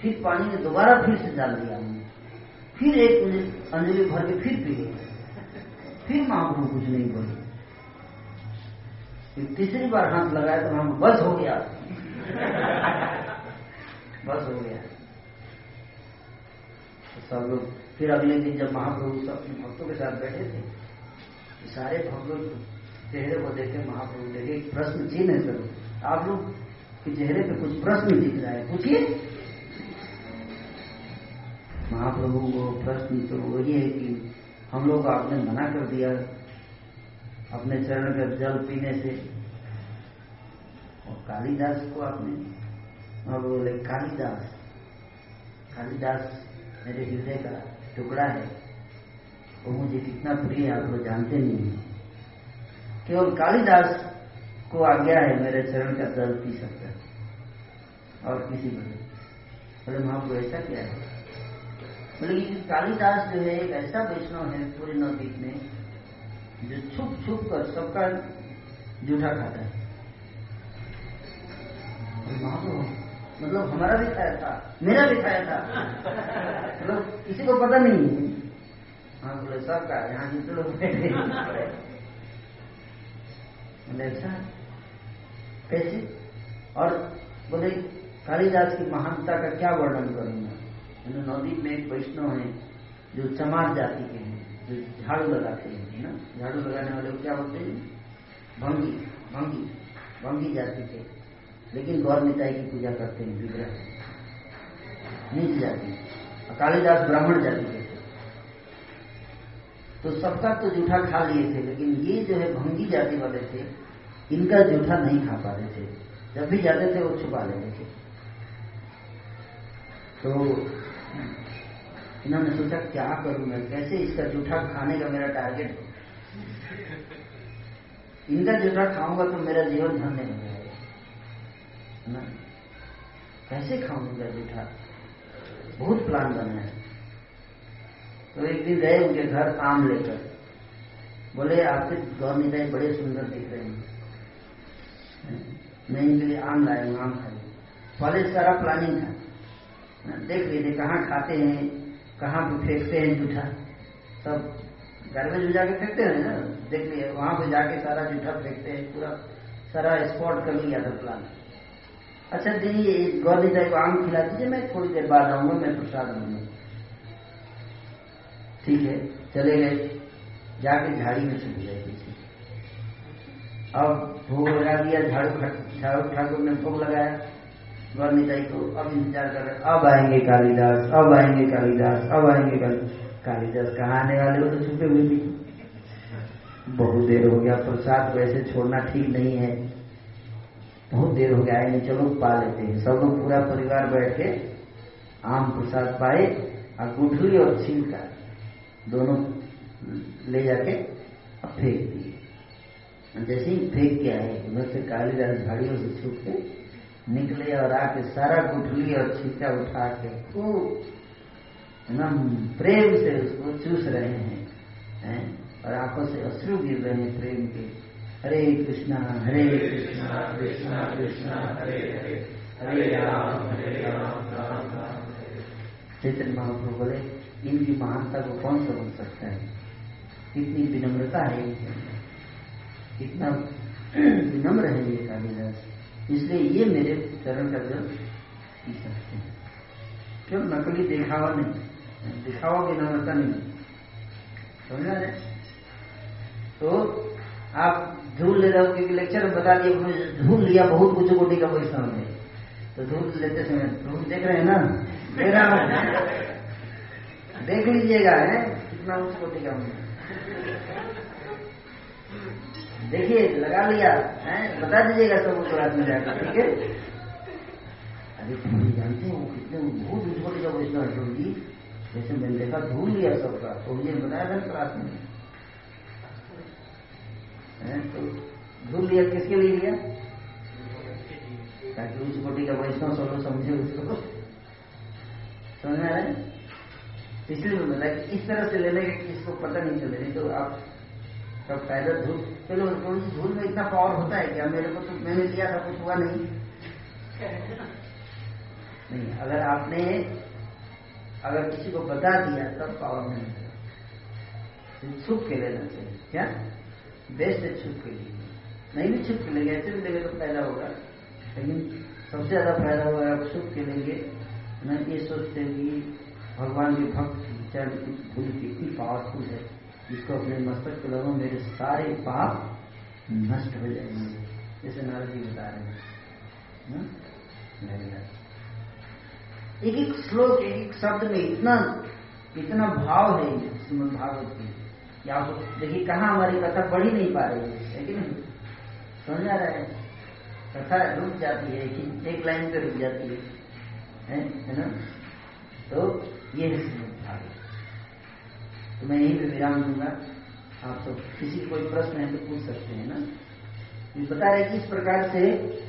फिर पानी में दोबारा फिर से डाल दिया। फिर एक मिनट अंजलि भर के फिर पी गए। फिर महाप्रभु कुछ नहीं बोले। फिर तीसरी बार हाथ लगाया तो हम बस हो गया। बस हो गया। तो सब लोग, फिर अगले दिन जब महाप्रभु सब अपने भक्तों के साथ बैठे थे तो सारे भक्तों चेहरे को देखे महाप्रभु देखे प्रश्न चिन्ह है सर। आप लोग के चेहरे पे कुछ प्रश्न दिख रहा है। पूछिए। महाप्रभु को प्रश्न तो वही है कि हम लोग आपने मना कर दिया, अपने चरण का जल पीने से। और कालिदास को आपने, और बोले, कालिदास कालिदास मेरे हृदय का टुकड़ा है। वो मुझे कितना प्रिय आप लोग जानते नहीं केवल कालिदास को आज्ञा है, मेरे चरण का जल पी सकता है। और किसी को नहीं। बोले महाप्रभु ऐसा क्या है? बोले कालिदास जो है, एक ऐसा वैष्णव है, पूरे नवदीप में, जो छुप छुप कर सबका जूठा खाता है। महाप्रभु मतलब हमारा भी खाया था, मेरा भी खाया था। मतलब किसी को पता नहीं है। हाँ बोले सबका यहाँ जितने लोग बोले अच्छा कैसे? और बोले कालिदास की महानता का क्या वर्णन करूँगा? नवदीप में एक वैष्णव है, जो चमार जाति के हैं, जो झाड़ू लगाते हैं ना? झाड़ू लगाने वाले क्या होते हैं? भंगी भंगी भंगी जाति के। लेकिन गौर निताई की पूजा करते हैं विग्रह नीच जाति कालिदास ब्राह्मण जाति के थे तो सबका तो जूठा खा लिए थे, लेकिन ये जो है भंगी जाति वाले थे, इनका जूठा नहीं खा पा रहे थे। जब भी जाते थे, वो छुपा लेते थे। तो इन्होंने सोचा, क्या करूँ मैं? कैसे इसका जूठा खाने का मेरा टारगेट इनका जूठा खाऊँगा तो मेरा जीवन धन्य ना? कैसे खाऊँगा जूठा बहुत प्लान बना है। तो एक दिन गए उनके घर आम लेकर। बोले, आपके गौर निदाई बड़े सुंदर दिख रहे हैं। मैं इनके लिए आम लाया हूँ, आम खाई पहले सारा प्लानिंग था देख लीजिए, कहाँ खाते हैं, कहाँ फेंकते हैं जूठा। सब गार्बेज में जाके फेंकते हैं ना, देख लिए वहाँ पे जाके सारा जूठा फेंकते हैं, पूरा सारा स्पॉट कर लिया था प्लान अच्छा दीदी गौर निदाई को आम खिला दीजिए, मैं थोड़ी देर बाद आऊँगा, मैं प्रसाद लूँगा ठीक है, चले गए। जाके झाड़ी में छुप गए। अब भोग लगा दिया, झाड़ू झाड़ू ठाकुर ने भोग लगाया। वर्णिताई को अब इंतज़ार कर रहे अब आएँगे कालिदास, अब आएँगे कालिदास, अब आएँगे कालिदास कहाँ आने वाले हो? तो छुपे हुए भी। बहुत देर हो गया, प्रसाद वैसे छोड़ना ठीक नहीं है। बहुत देर हो गया, आएँगे, चलो, पा लेते हैं। सब लोग पूरा परिवार बैठ के आम प्रसाद पाए, और गुठली और छिलका दोनों ले जाके फेंक दिए। जैसे ही फेंक के आए, उधर से कालीदास झाड़ियों से छुप के निकले और आके सारा गुठली और छिक्का उठा के खूब एकदम प्रेम से उसको चूस रहे हैं हैं, और आँखों से अश्रु गिर रहे हैं प्रेम के। हरे कृष्णा हरे कृष्णा कृष्णा कृष्णा, हरे हरे हरे राम हरे राम राम राम चैतन्य महाप्रभु बोले, इनकी महानता को कौन समझ सकता है? कितनी विनम्रता है कितना विनम्र है ये कालिदास। इसलिए ये मेरे चरण का जल पी सकते हैं। क्यों? नकली दिखावा नहीं। दिखावा विनम्रता नहीं। समझ तो आप धूल ले रहे हो, क्योंकि लेक्चर में बता दिया धूल लिया, बहुत कुछ कोटि का वैष्णव है तो धूल लेते समय धूल देख रहे हैं ना? मेरा देख लीजिएगा, है? कितना उच्च कोटि का देखिए, लगा लिया, है? बता दीजिएगा सब उसको रात में जाकर ठीक है? अरे, तुम जानते हो, कितने बहुत उज्जवल जब वैष्णव अशोक जी जैसे मैंने देखा धूल लिया सबका तो मुझे बताया था क्लास में। तो धूल लिया, किसके लिए लिया? ताकि उस कोटि का वैष्णव सब लोग समझे उसको समझ में आ रहा है इसलिए मैं बताया कि इस तरह से लेने का किसको पता नहीं चले। नहीं तो आप तब पैदल धूल चलो थोड़ी सी धूल में इतना पावर होता है क्या मेरे को तो मैंने लिया था, कुछ हुआ नहीं। नहीं, अगर आपने अगर किसी को बता दिया, तब पावर नहीं होगा। छुप के लेना चाहिए। क्या? बेस्ट है छुप के लिए। नहीं भी छुप के लेंगे, ऐसे भी लेंगे तो फ़ायदा होगा। लेकिन सबसे ज़्यादा फ़ायदा होगा आप छुप के लेंगे। मैं ये सोचते हैं कि भगवान के भक्त विचार धूल कितनी पावरफुल है, इसको अपने मस्तक पे लगो मेरे सारे पाप नष्ट हो जाएँगे। जैसे नारद जी बता रहे हैं। एक एक श्लोक एक एक शब्द में इतना इतना भाव है श्रीमद भागवत की आप देखिए, कहाँ हमारी कथा पढ़ ही नहीं पा रही है लेकिन समझ आ रहा है? कथा रुक जाती है कि एक लाइन पे रुक जाती है है? ना? तो ये है तो मैं यहीं पे विराम दूँगा। आप सब किसी कोई प्रश्न है तो पूछ सकते हैं, ना? ये बता रहे कि इस प्रकार से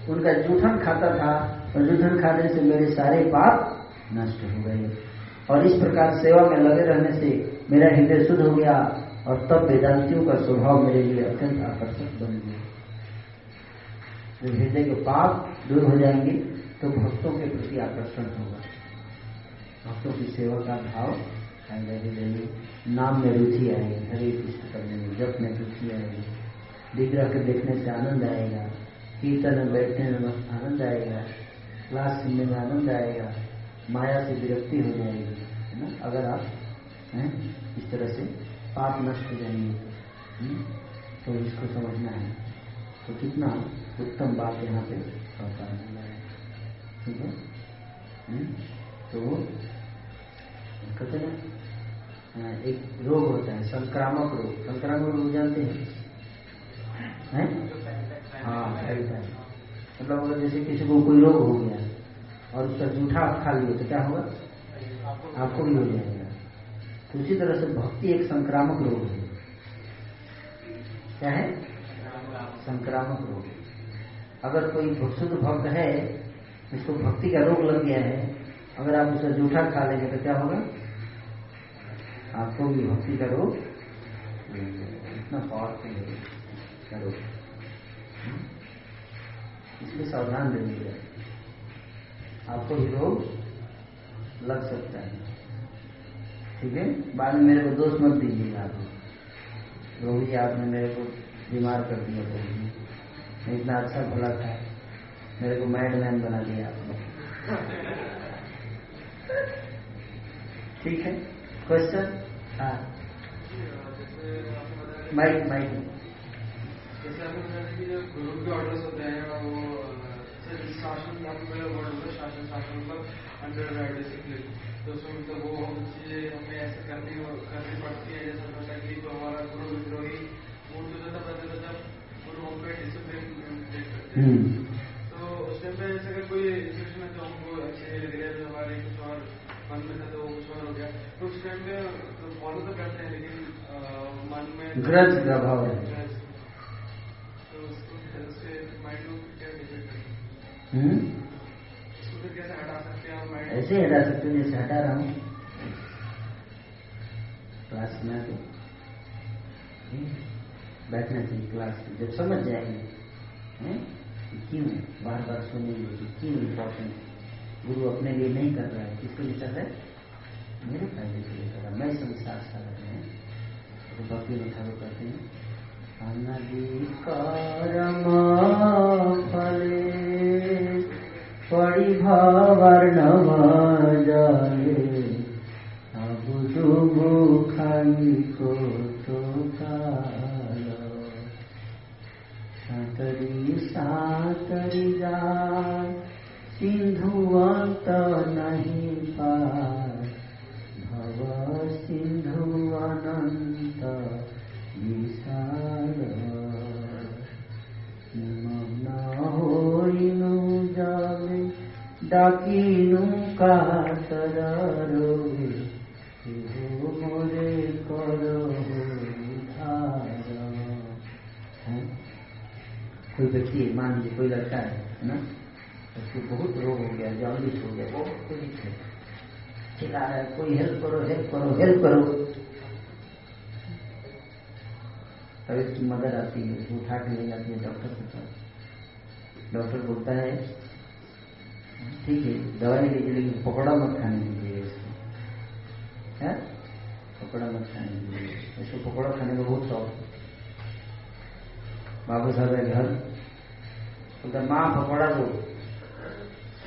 उनका जूठन खाता था, और जूठन खाने से मेरे सारे पाप नष्ट हो गए। और इस प्रकार सेवा में लगे रहने से मेरा हृदय शुद्ध हो गया और तब वेदांतियों का स्वभाव मेरे लिए अत्यंत आकर्षक बन गया। जब हृदय के पाप दूर हो जाएँगे तो भक्तों के प्रति आकर्षण होगा। भक्तों की सेवा का भाव आएगा हृदय में नाम में रुचि आएगी हरे कृष्ण करने में जप में रुचि आएगी विग्रह के देखने से आनंद आएगा, कीर्तन में बैठने में आनंद आएगा, क्लास सुनने में आनंद आएगा, माया से विरक्ति हो जाएगी, है ना? अगर आप इस तरह से पाप नष्ट हो जाएँगे। तो, हम्म? तो इसको समझना है। तो कितना उत्तम बात यहाँ पे है। ठीक है? हम्म? तो कहते हैं? हाँ, एक रोग होता है संक्रामक रोग। संक्रामक रोग जानते हैं? हैं? हाँ। मतलब अगर जैसे किसी को कोई रोग हो गया और उसका जूठा आप खा लिए तो क्या होगा? आपको भी हो जाएगा। उसी तरह से भक्ति एक संक्रामक रोग है। क्या है? संक्रामक रोग। अगर कोई शुद्ध भक्त है उसको भक्ति का रोग लग गया है, अगर आप उसे जूठा खा लेंगे तो क्या होगा? आपको भी भक्ति का रोग इतना पावरफुल है रोग। इसलिए सावधान रहिएगा। आपको भी रोग लग सकता है। ठीक है? बाद में मेरे को दोष मत दीजिएगा आप रोगी आपने मेरे को बीमार कर दिया तो इतना अच्छा भला था। मेरे को मैड मैन बना दिया आपने। ठीक है? क्वेश्चन हाँ। माइक माइक जैसे आपने बताया कि जो गुरु के ऑर्डर्स होते हैं, वो शासन अंडर डिसिप्लिन तो उसमें मतलब वो हम चीज़ें हमें ऐसे करनी करनी पड़ती है जैसे कि जो हमारा गुरु विद्रोही तो जब गुरु हम पे डिसिप्लिन तो उस टाइम पे जैसे अगर कोई है जो हमको अच्छे लग रहा है हमारे कुछ और मन में था तो वो कुछ और हो गया। तो उस टाइम पे तो फॉलो तो करते हैं लेकिन मन में ग्रज का भाव है तो उसको माइंड को क्या करते हम्म? उसको फिर कैसे हटा सकते हैं माइंड ऐसे हटा सकते हो, जैसे हटा रहा हूँ। क्लास में हम्म? बैठना चाहिए क्लास में। जब समझ जाएँगे। क्यों? बार बार सुनेंगे कि क्यों इम्पोर्टेंट गुरु अपने लिए नहीं कर रहा है। किसके लिए कर रहा है? मेरे फ़ायदे के लिए कर रहा है। मैं संसार सा रहे हैं। तो में ठाकुर कहते हैं। अनधिकारम फले। परिभावर्णवाजाले अबुजुमुखनिको चोकाल सतरि सातरि जा सिन्धुवन्त नहि पार। भव सिन्धुवनन्त अनन्त हो मोरे करो उधार कोई व्यक्ति मान लीजिए, कोई लड़का है है ना? उसको बहुत रोग हो गया जॉन्डिस हो गया, बहुत पीड़ित है। चिल्ला रहा है, कोई हेल्प करो हेल्प करो हेल्प करो। तब इसकी मदर आती है उसको उठा के ले जाती है डॉक्टर के पास। डॉक्टर बोलता है ठीक है दवा नहीं लीजिए लेकिन पकौड़ा मत खाने दीजिए इसको। है? पकौड़ा मत खाने दीजिए इसको पकौड़ा खाने का बहुत शौक है। वापस आ गए घर। बोलता, माँ, पकौड़ा दो।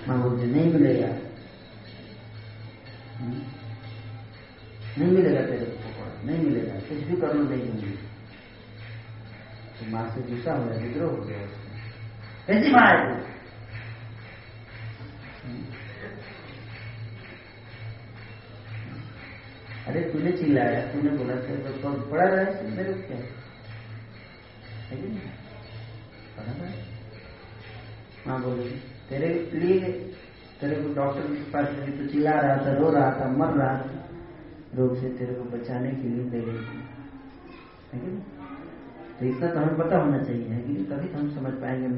माँ बोलते, नहीं मिलेगा। हम्म? नहीं मिलेगा तेरे को पकौड़ा। नहीं मिलेगा। कुछ भी कर लो नहीं दूँगी तो माँ से गुस्सा हो गया विद्रोह हो गया उसको कैसी माँ है तू? अरे तूने चिल्लाया, तूने बोला तेरे को तो पड़ा रहा है मेरे को क्या है रहा है। तेरे लिए, तेरे को डॉक्टर के पास गई तो चिल्ला रहा था, रो रहा था, मर रहा था। रोग से तेरे को बचाने के लिए दे गई थी। तो इतना तो हमें पता होना चाहिए, है कि तभी तो हम समझ पाएँगे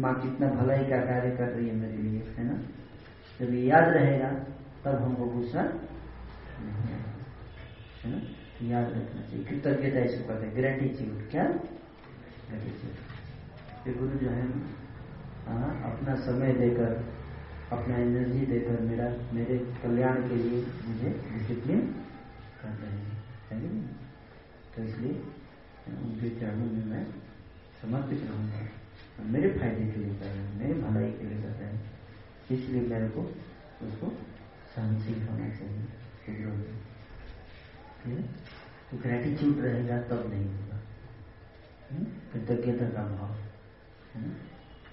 माँ कितना भलाई का कार्य कर रही है मेरे लिए, है ना? जब याद रहेगा, तब हमको गुस्सा नहीं है ना याद रखना चाहिए। कृतज्ञता इसको कहते हैं। ग्रेटिट्यूड क्या? ग्रेटिट्यूड गुरु जो है अपना समय देकर, अपना एनर्जी देकर मेरा, मेरे कल्याण के लिए मुझे डिसिप्लिन कर रहे हैं है तो इसलिए उनके चरणों में मैं समर्पित रहूँगा। मेरे फ़ायदे के लिए कर रहे हैं, मेरे भलाई के लिए कर रहे हैं। इसलिए मेरे को उसको सहनशील होना चाहिए तो ग्रेटिट्यूड रहेगा तब नहीं होगा। हम्म? कृतज्ञता का भाव है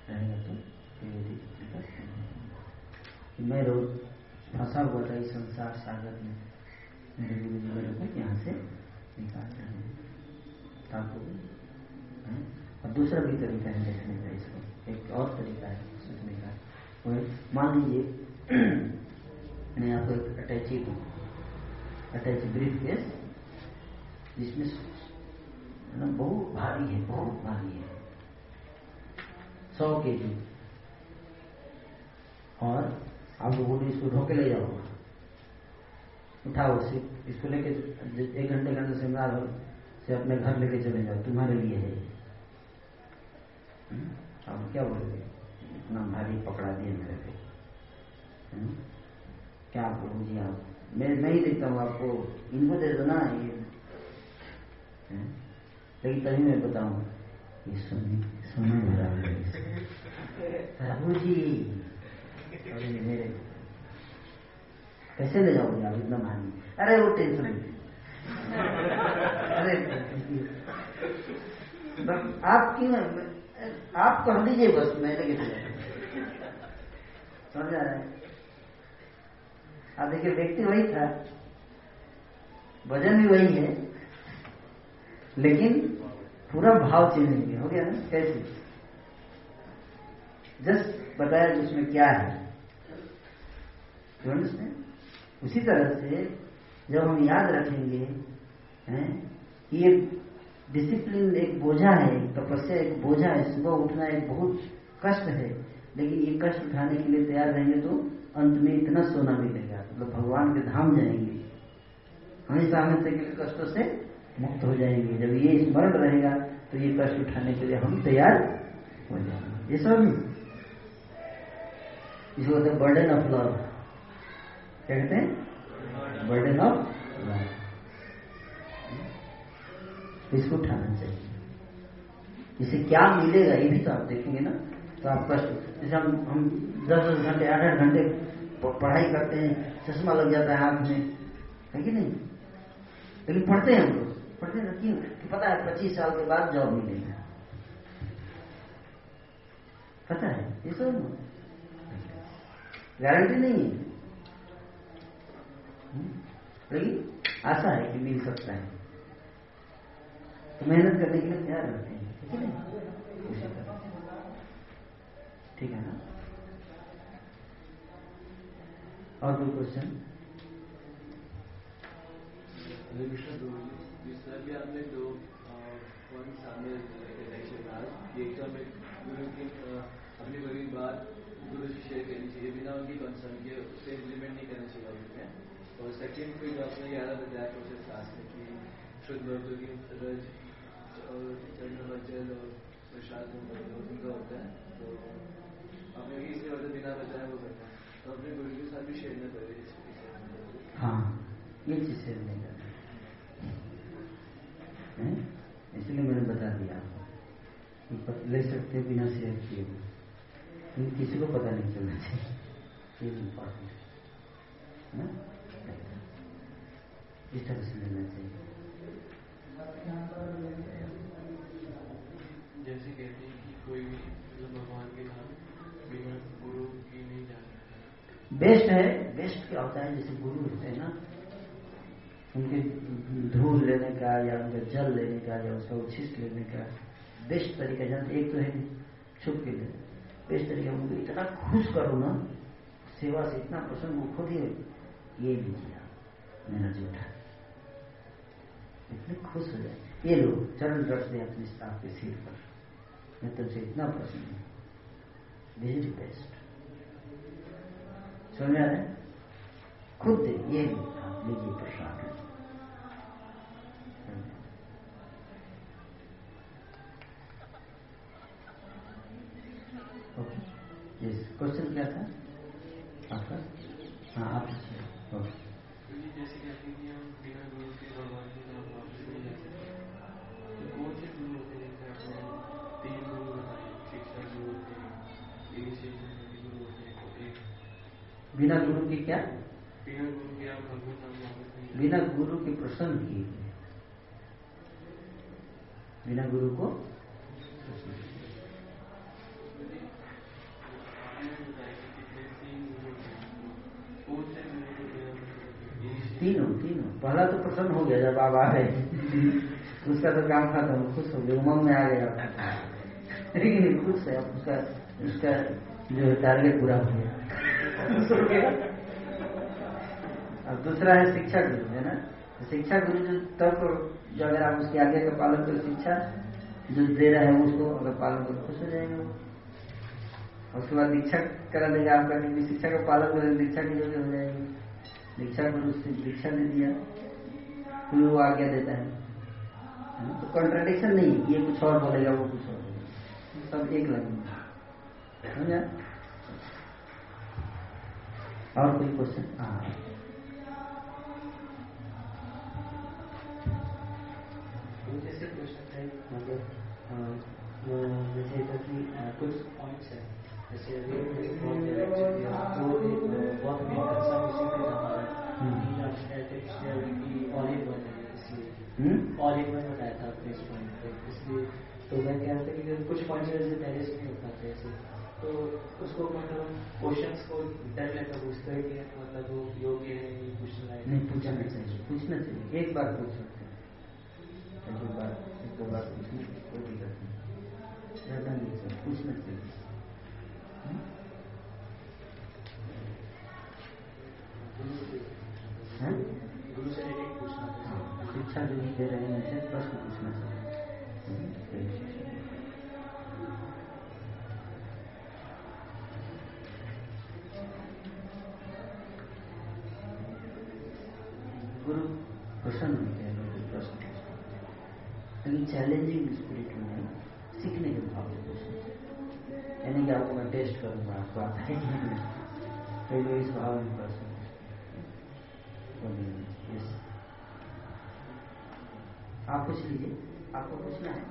रहेगा तो। कि मैं रोज फंसा हुआ था इस संसार सागर में मेरे गुरु जी मेरे को यहाँ से निकाल रहे हैं। आपको और दूसरा भी तरीका है देखने का इसको। एक और तरीका है, मान लीजिए मैं आपको एक अटैची दूँ अटैच ब्रीफ केस जिसमें है बहुत भारी है, बहुत भारी है। सौ के जी और आप लोगों ने इसको ढोके ले जाओ। उठाओ उसे इसको लेके एक घंटे घंटे से मार से अपने घर लेके चले जाओ, तुम्हारे लिए है हम्म? आप क्या बोलोगे? इतना भारी पकड़ा दिए मेरे पे। हम्म? क्या आप जी आप? मैं नहीं देता हूँ आपको। इनको दे दो ना ये। हैं? लेकिन तभी मैं बताऊँ। ये इसमें। प्रभु जी, अरे मेरे। कैसे ले जाओगे आप इतना भारी? अरे वो टेंशन। अरे आप क्यों आप कर दीजिए बस मैं लेके चले समझ रहा है। आप देखिए, व्यक्ति वही था। वज़न भी वही है, लेकिन पूरा भाव चेंज हो गया। हो गया ना? कैसे? जस्ट बताया कि उसमें क्या है। उसी तरह से जब हम याद रखेंगे, हैं, कि ये डिसिप्लिन एक बोझा है तपस्या, एक बोझा है। सुबह उठना एक बहुत कष्ट है। लेकिन ये कष्ट उठाने के लिए तैयार रहेंगे तो अंत में इतना सोना मिलेगा। मतलब भगवान के धाम जाएँगे। हमेशा हमेशा के कष्टों से मुक्त हो जाएँगे। जब ये स्मरण रहेगा तो ये कष्ट उठाने के लिए हम तैयार हो जाएँगे। ये सब इसको कहते हैं बर्डन ऑफ़ लव क्या कहते हैं? बर्डन ऑफ़ लव इसको उठाना चाहिए। इसे क्या मिलेगा, ये भी तो आप देखेंगे ना। तो आप कष्ट जैसे हम हम दस दस घंटे, आठ आठ घंटे पढ़ाई करते हैं, चश्मा लग जाता है आँख में। है कि नहीं? लेकिन पढ़ते हैं हम लोग। पढ़ते हैं क्यों? कि पता है पच्चीस साल के बाद जॉब मिलेगा। पता है? ये सब गारंटी नहीं है। हम्म? लेकिन आशा है कि मिल सकता है। तो मेहनत करने के लिए तैयार रहते हैं ठीक है ठीक है ना और कोई क्वेश्चन जी भी आपने दो पॉइंट सामने तो अपनी बड़ी बात गुरु से शेयर करनी चाहिए बिना उनकी कंसर्न के उसे इम्प्लीमेंट नहीं करना चाहिए लाइफ में और सेकंड फिर जो आपने ग्यारह बताया प्रोसेस क्लास में कि शुद्ध भक्तों की रज और वचन और प्रसाद उनका होता है तो है। तो हाँ ये चीज़ शेयर नहीं करना। हैं? इसलिए मैंने बता दिया आपको ले सकते बिना शेयर किए लेकिन किसी को पता नहीं चलना चाहिए। ये इम्पोर्टेंट है। इस तरह से लेना चाहिए। जैसे कहते हैं कि कोई भी मतलब भगवान के धाम बिना गुरु की नहीं जा सकता बेस्ट है, बेस्ट क्या होता है? जैसे गुरु होते हैं ना, उनके धूल लेने का या उनका जल लेने का या उसका उच्छिष्ट लेने का बेस्ट तरीका जानते, एक तो है छुप के लिए। बेस्ट तरीका, उनको इतना खुश करो ना, सेवा से इतना प्रसन्न वो खुद ही ये लीजिए मेरा जूठा। इतने खुश हो जाए। ये लो, चरण रख दे अपने स्टाफ के सिर पर। मैं तुमसे इतना प्रसन्न हूँ। दिस इज़ बेस्ट समझ रहा। खुद ये लीजिए प्रसाद क्वेश्चन क्या था? आपका? हाँ आप ओके। बिना गुरु के क्या? बिना गुरु के प्रसन्न किए बिना गुरु को तीन तीनों। पहला तो प्रसन्न हो गया जब आप आ गए। उसका तो काम खत्म खुश हो गया उमंग में आ गया लेकिन खुश है उसका उसका जो है टारगेट पूरा हो गया। गया दूसरा है शिक्षा गुरु, है ना? शिक्षा गुरु जो तब जो अगर आप उसके आगे का पालन करो शिक्षा, जो दे रहे है उसको अगर पालन करो, खुश हो जाएँगे उसके बाद दीक्षा करा देगा आपका, क्योंकि शिक्षा का पालन करेंगे दीक्षा की जगह हो जाएगी। दीक्षा गुरु से दीक्षा दे दिया, फिर वो आज्ञा देता है। तो कॉन्ट्रडिक्शन नहीं ये कुछ और बोलेगा, वो कुछ और सब एक में समझा? और कोई क्वेश्चन हाँ। जैसे क्वेश्चन है मतलब जैसे था कि कुछ पॉइंट्स है। जैसे बहुत तो एक, मेन कंसर्न इसी पे हमारा। हम्म। ऑल इन वन है इसलिए। हम्म? ऑल इन वन बताया था आपने इस पॉइंट पे इसलिए। तो मैं कह रहा था कि कुछ पॉइंट्स जैसे पहले से नहीं हो पाते ऐसे। तो उसको मतलब क्वेश्चंस को डर लेकर पूछते हैं कि मतलब वो योग्य है नहीं पूछना है नहीं पूछना चाहिए। पूछना चाहिए। एक बार पूछ सकते हैं। एक दो बार एक दो बार पूछने कोई दिक्कत नहीं। ज़्यादा नहीं सर पूछना चाहिए? हैं? हाँ, शिक्षा जो दे रहे हैं प्रश्न प्रसन्न होते हैं लोग प्रश्न पूछते हैं। लेकिन चैलेंजिंग स्पिरिट में सीखने के भाव से पूछना यानी कि आपको मैं टेस्ट करूँगा आपको आता है कि नहीं कई लोग इस भाव में प्रश्न पूछते आप पूछ लीजिए, आपको पूछना है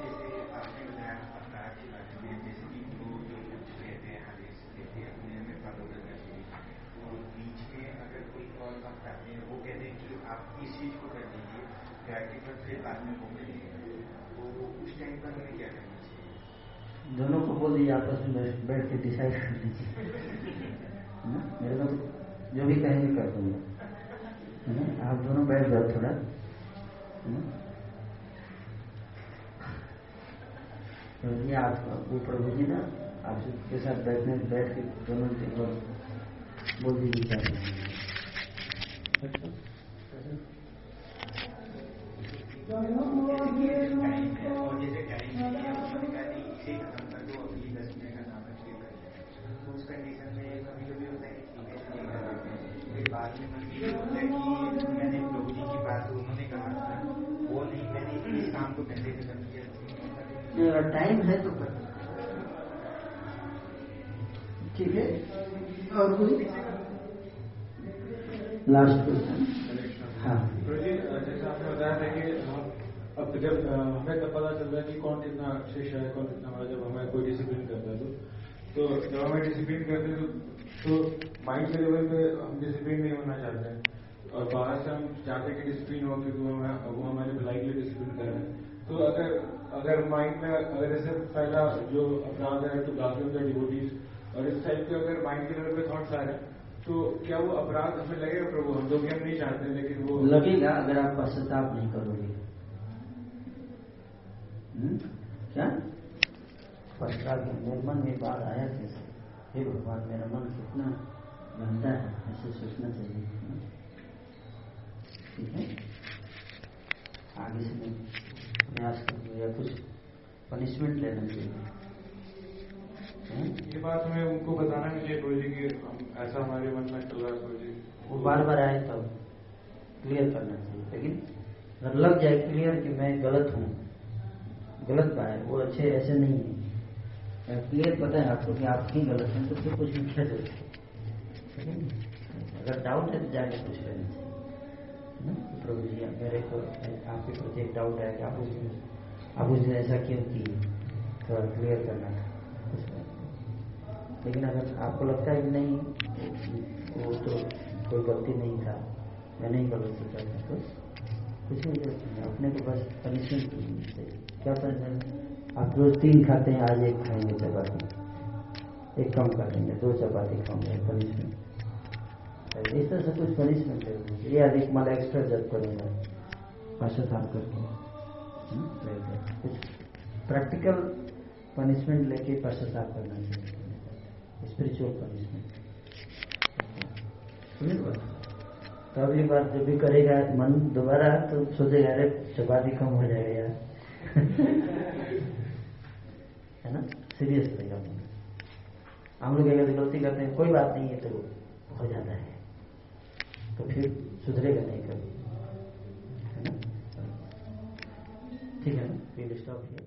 जैसे आपने बताया अपराध की बात में जैसे कि गुरु जो कुछ कहते हैं आदेश देते हैं अपने हमें फॉलो करना चाहिए तो बीच में अगर कोई और वक्त आते हैं वो कहते हैं कि आप इस चीज़ को कर दीजिए प्रैक्टिकल दोनों को बोल दीजिए, आपस में बैठ- के डिसाइड कर लीजिए? मेरे को जो भी कहेंगे कर दूँगा? आप दोनों बैठ जाओ थोड़ा? तो ये आप वो प्रभु जी ना, आप के साथ बैठने बैठ के दोनों बोल दीजिए करना है। टाइम है और जैसे टाइम नहीं है उन्होंने कहा नहीं इसे खत्म कर दो अगली दस मिनट का टाइम है तो कर। ठीक है? और कोई? लास्ट क्वेश्चन हाँ। जैसे आपने बताया था कि अब जब हमें तब पता चलता है कि कौन कितना शिष्य है कौन कितना हमारा जब हमें कोई डिसिप्लिन करता है तो। तो जब हमें डिसिप्लिन करते हैं तो, तो माइंड के लेवल पे हम डिसिप्लिन नहीं होना चाहते हैं। और बाहर से हम चाहते हैं कि डिसिप्लिन हो क्योंकि हमें वो हमारे भलाई के लिए डिसिप्लिन कर रहे हैं। तो अगर अगर माइंड में अगर ऐसे पहला जो अपराध है टू ब्लास्फेम द डिवोटीज और इस टाइप के अगर माइंड के लेवल पे थॉट्स आ रहे हैं तो क्या वो अपराध हमें लगेगा प्रभु? हम कि हम नहीं चाहते लेकिन वो लगेगा अगर आप पश्चाताप नहीं करोगे? क्या? पश्चाताप मेरे मन में बात आया कैसे हे भगवान मेरा मन कितना गंदा है ऐसे सोचना चाहिए। हम्म? ठीक है? आगे से मैं प्रयास करूँगा या कुछ पनिशमेंट लेना चाहिए। हम्म? ये बात हमें उनको बताना नहीं चाहिए गुरु जी कि हम ऐसा हमारे मन में चल रहा है गुरु जी। वो बार बार आए तब क्लियर करना चाहिए लेकिन अगर लग जाए क्लियर कि मैं गलत हूँ गलत है, वो अच्छे ऐसे नहीं है। क्लियर पता है आपको कि आप ही गलत हैं तो फिर कुछ भी ना? अगर डाउट है तो जाके कुछ करना चाहिए? तो प्रभु जी मेरे को आपके प्रति एक डाउट है कि आप उस दिन आप उस दिन ऐसा क्यों किए? थोड़ा क्लियर करना था। लेकिन अगर आपको लगता है कि नहीं, वो तो कोई गलती नहीं था। मैं नहीं गलत था तो कुछ नहीं अपने को बस पनिशमेंट चाहिए। क्या पनिशमेंट आप रोज तीन खाते हैं आज एक खाएँगे चपाती। एक कम कर देंगे दो चपाती खाएँगे पनिशमेंट इस तरह से कुछ पनिशमेंट दीजिए या अधिक माला एक्स्ट्रा जब करेंगे भाषा साफ़ करके हम्म, कुछ प्रैक्टिकल पनिशमेंट लेके भाषा साफ़ करना चाहिए। स्पिरिचुअल पनिशमेंट बात? तो अगली बार जब भी करेगा मन दोबारा तो सोचेगा अरे चपाती कम हो जाएगा यार। है ना? सीरियस नहीं मन हम लोग अगर गलती करते हैं, कोई बात नहीं है तो हो जाता है। तो फिर सुधरेगा नहीं कभी। है ना? ठीक है ना? फिर स्टॉप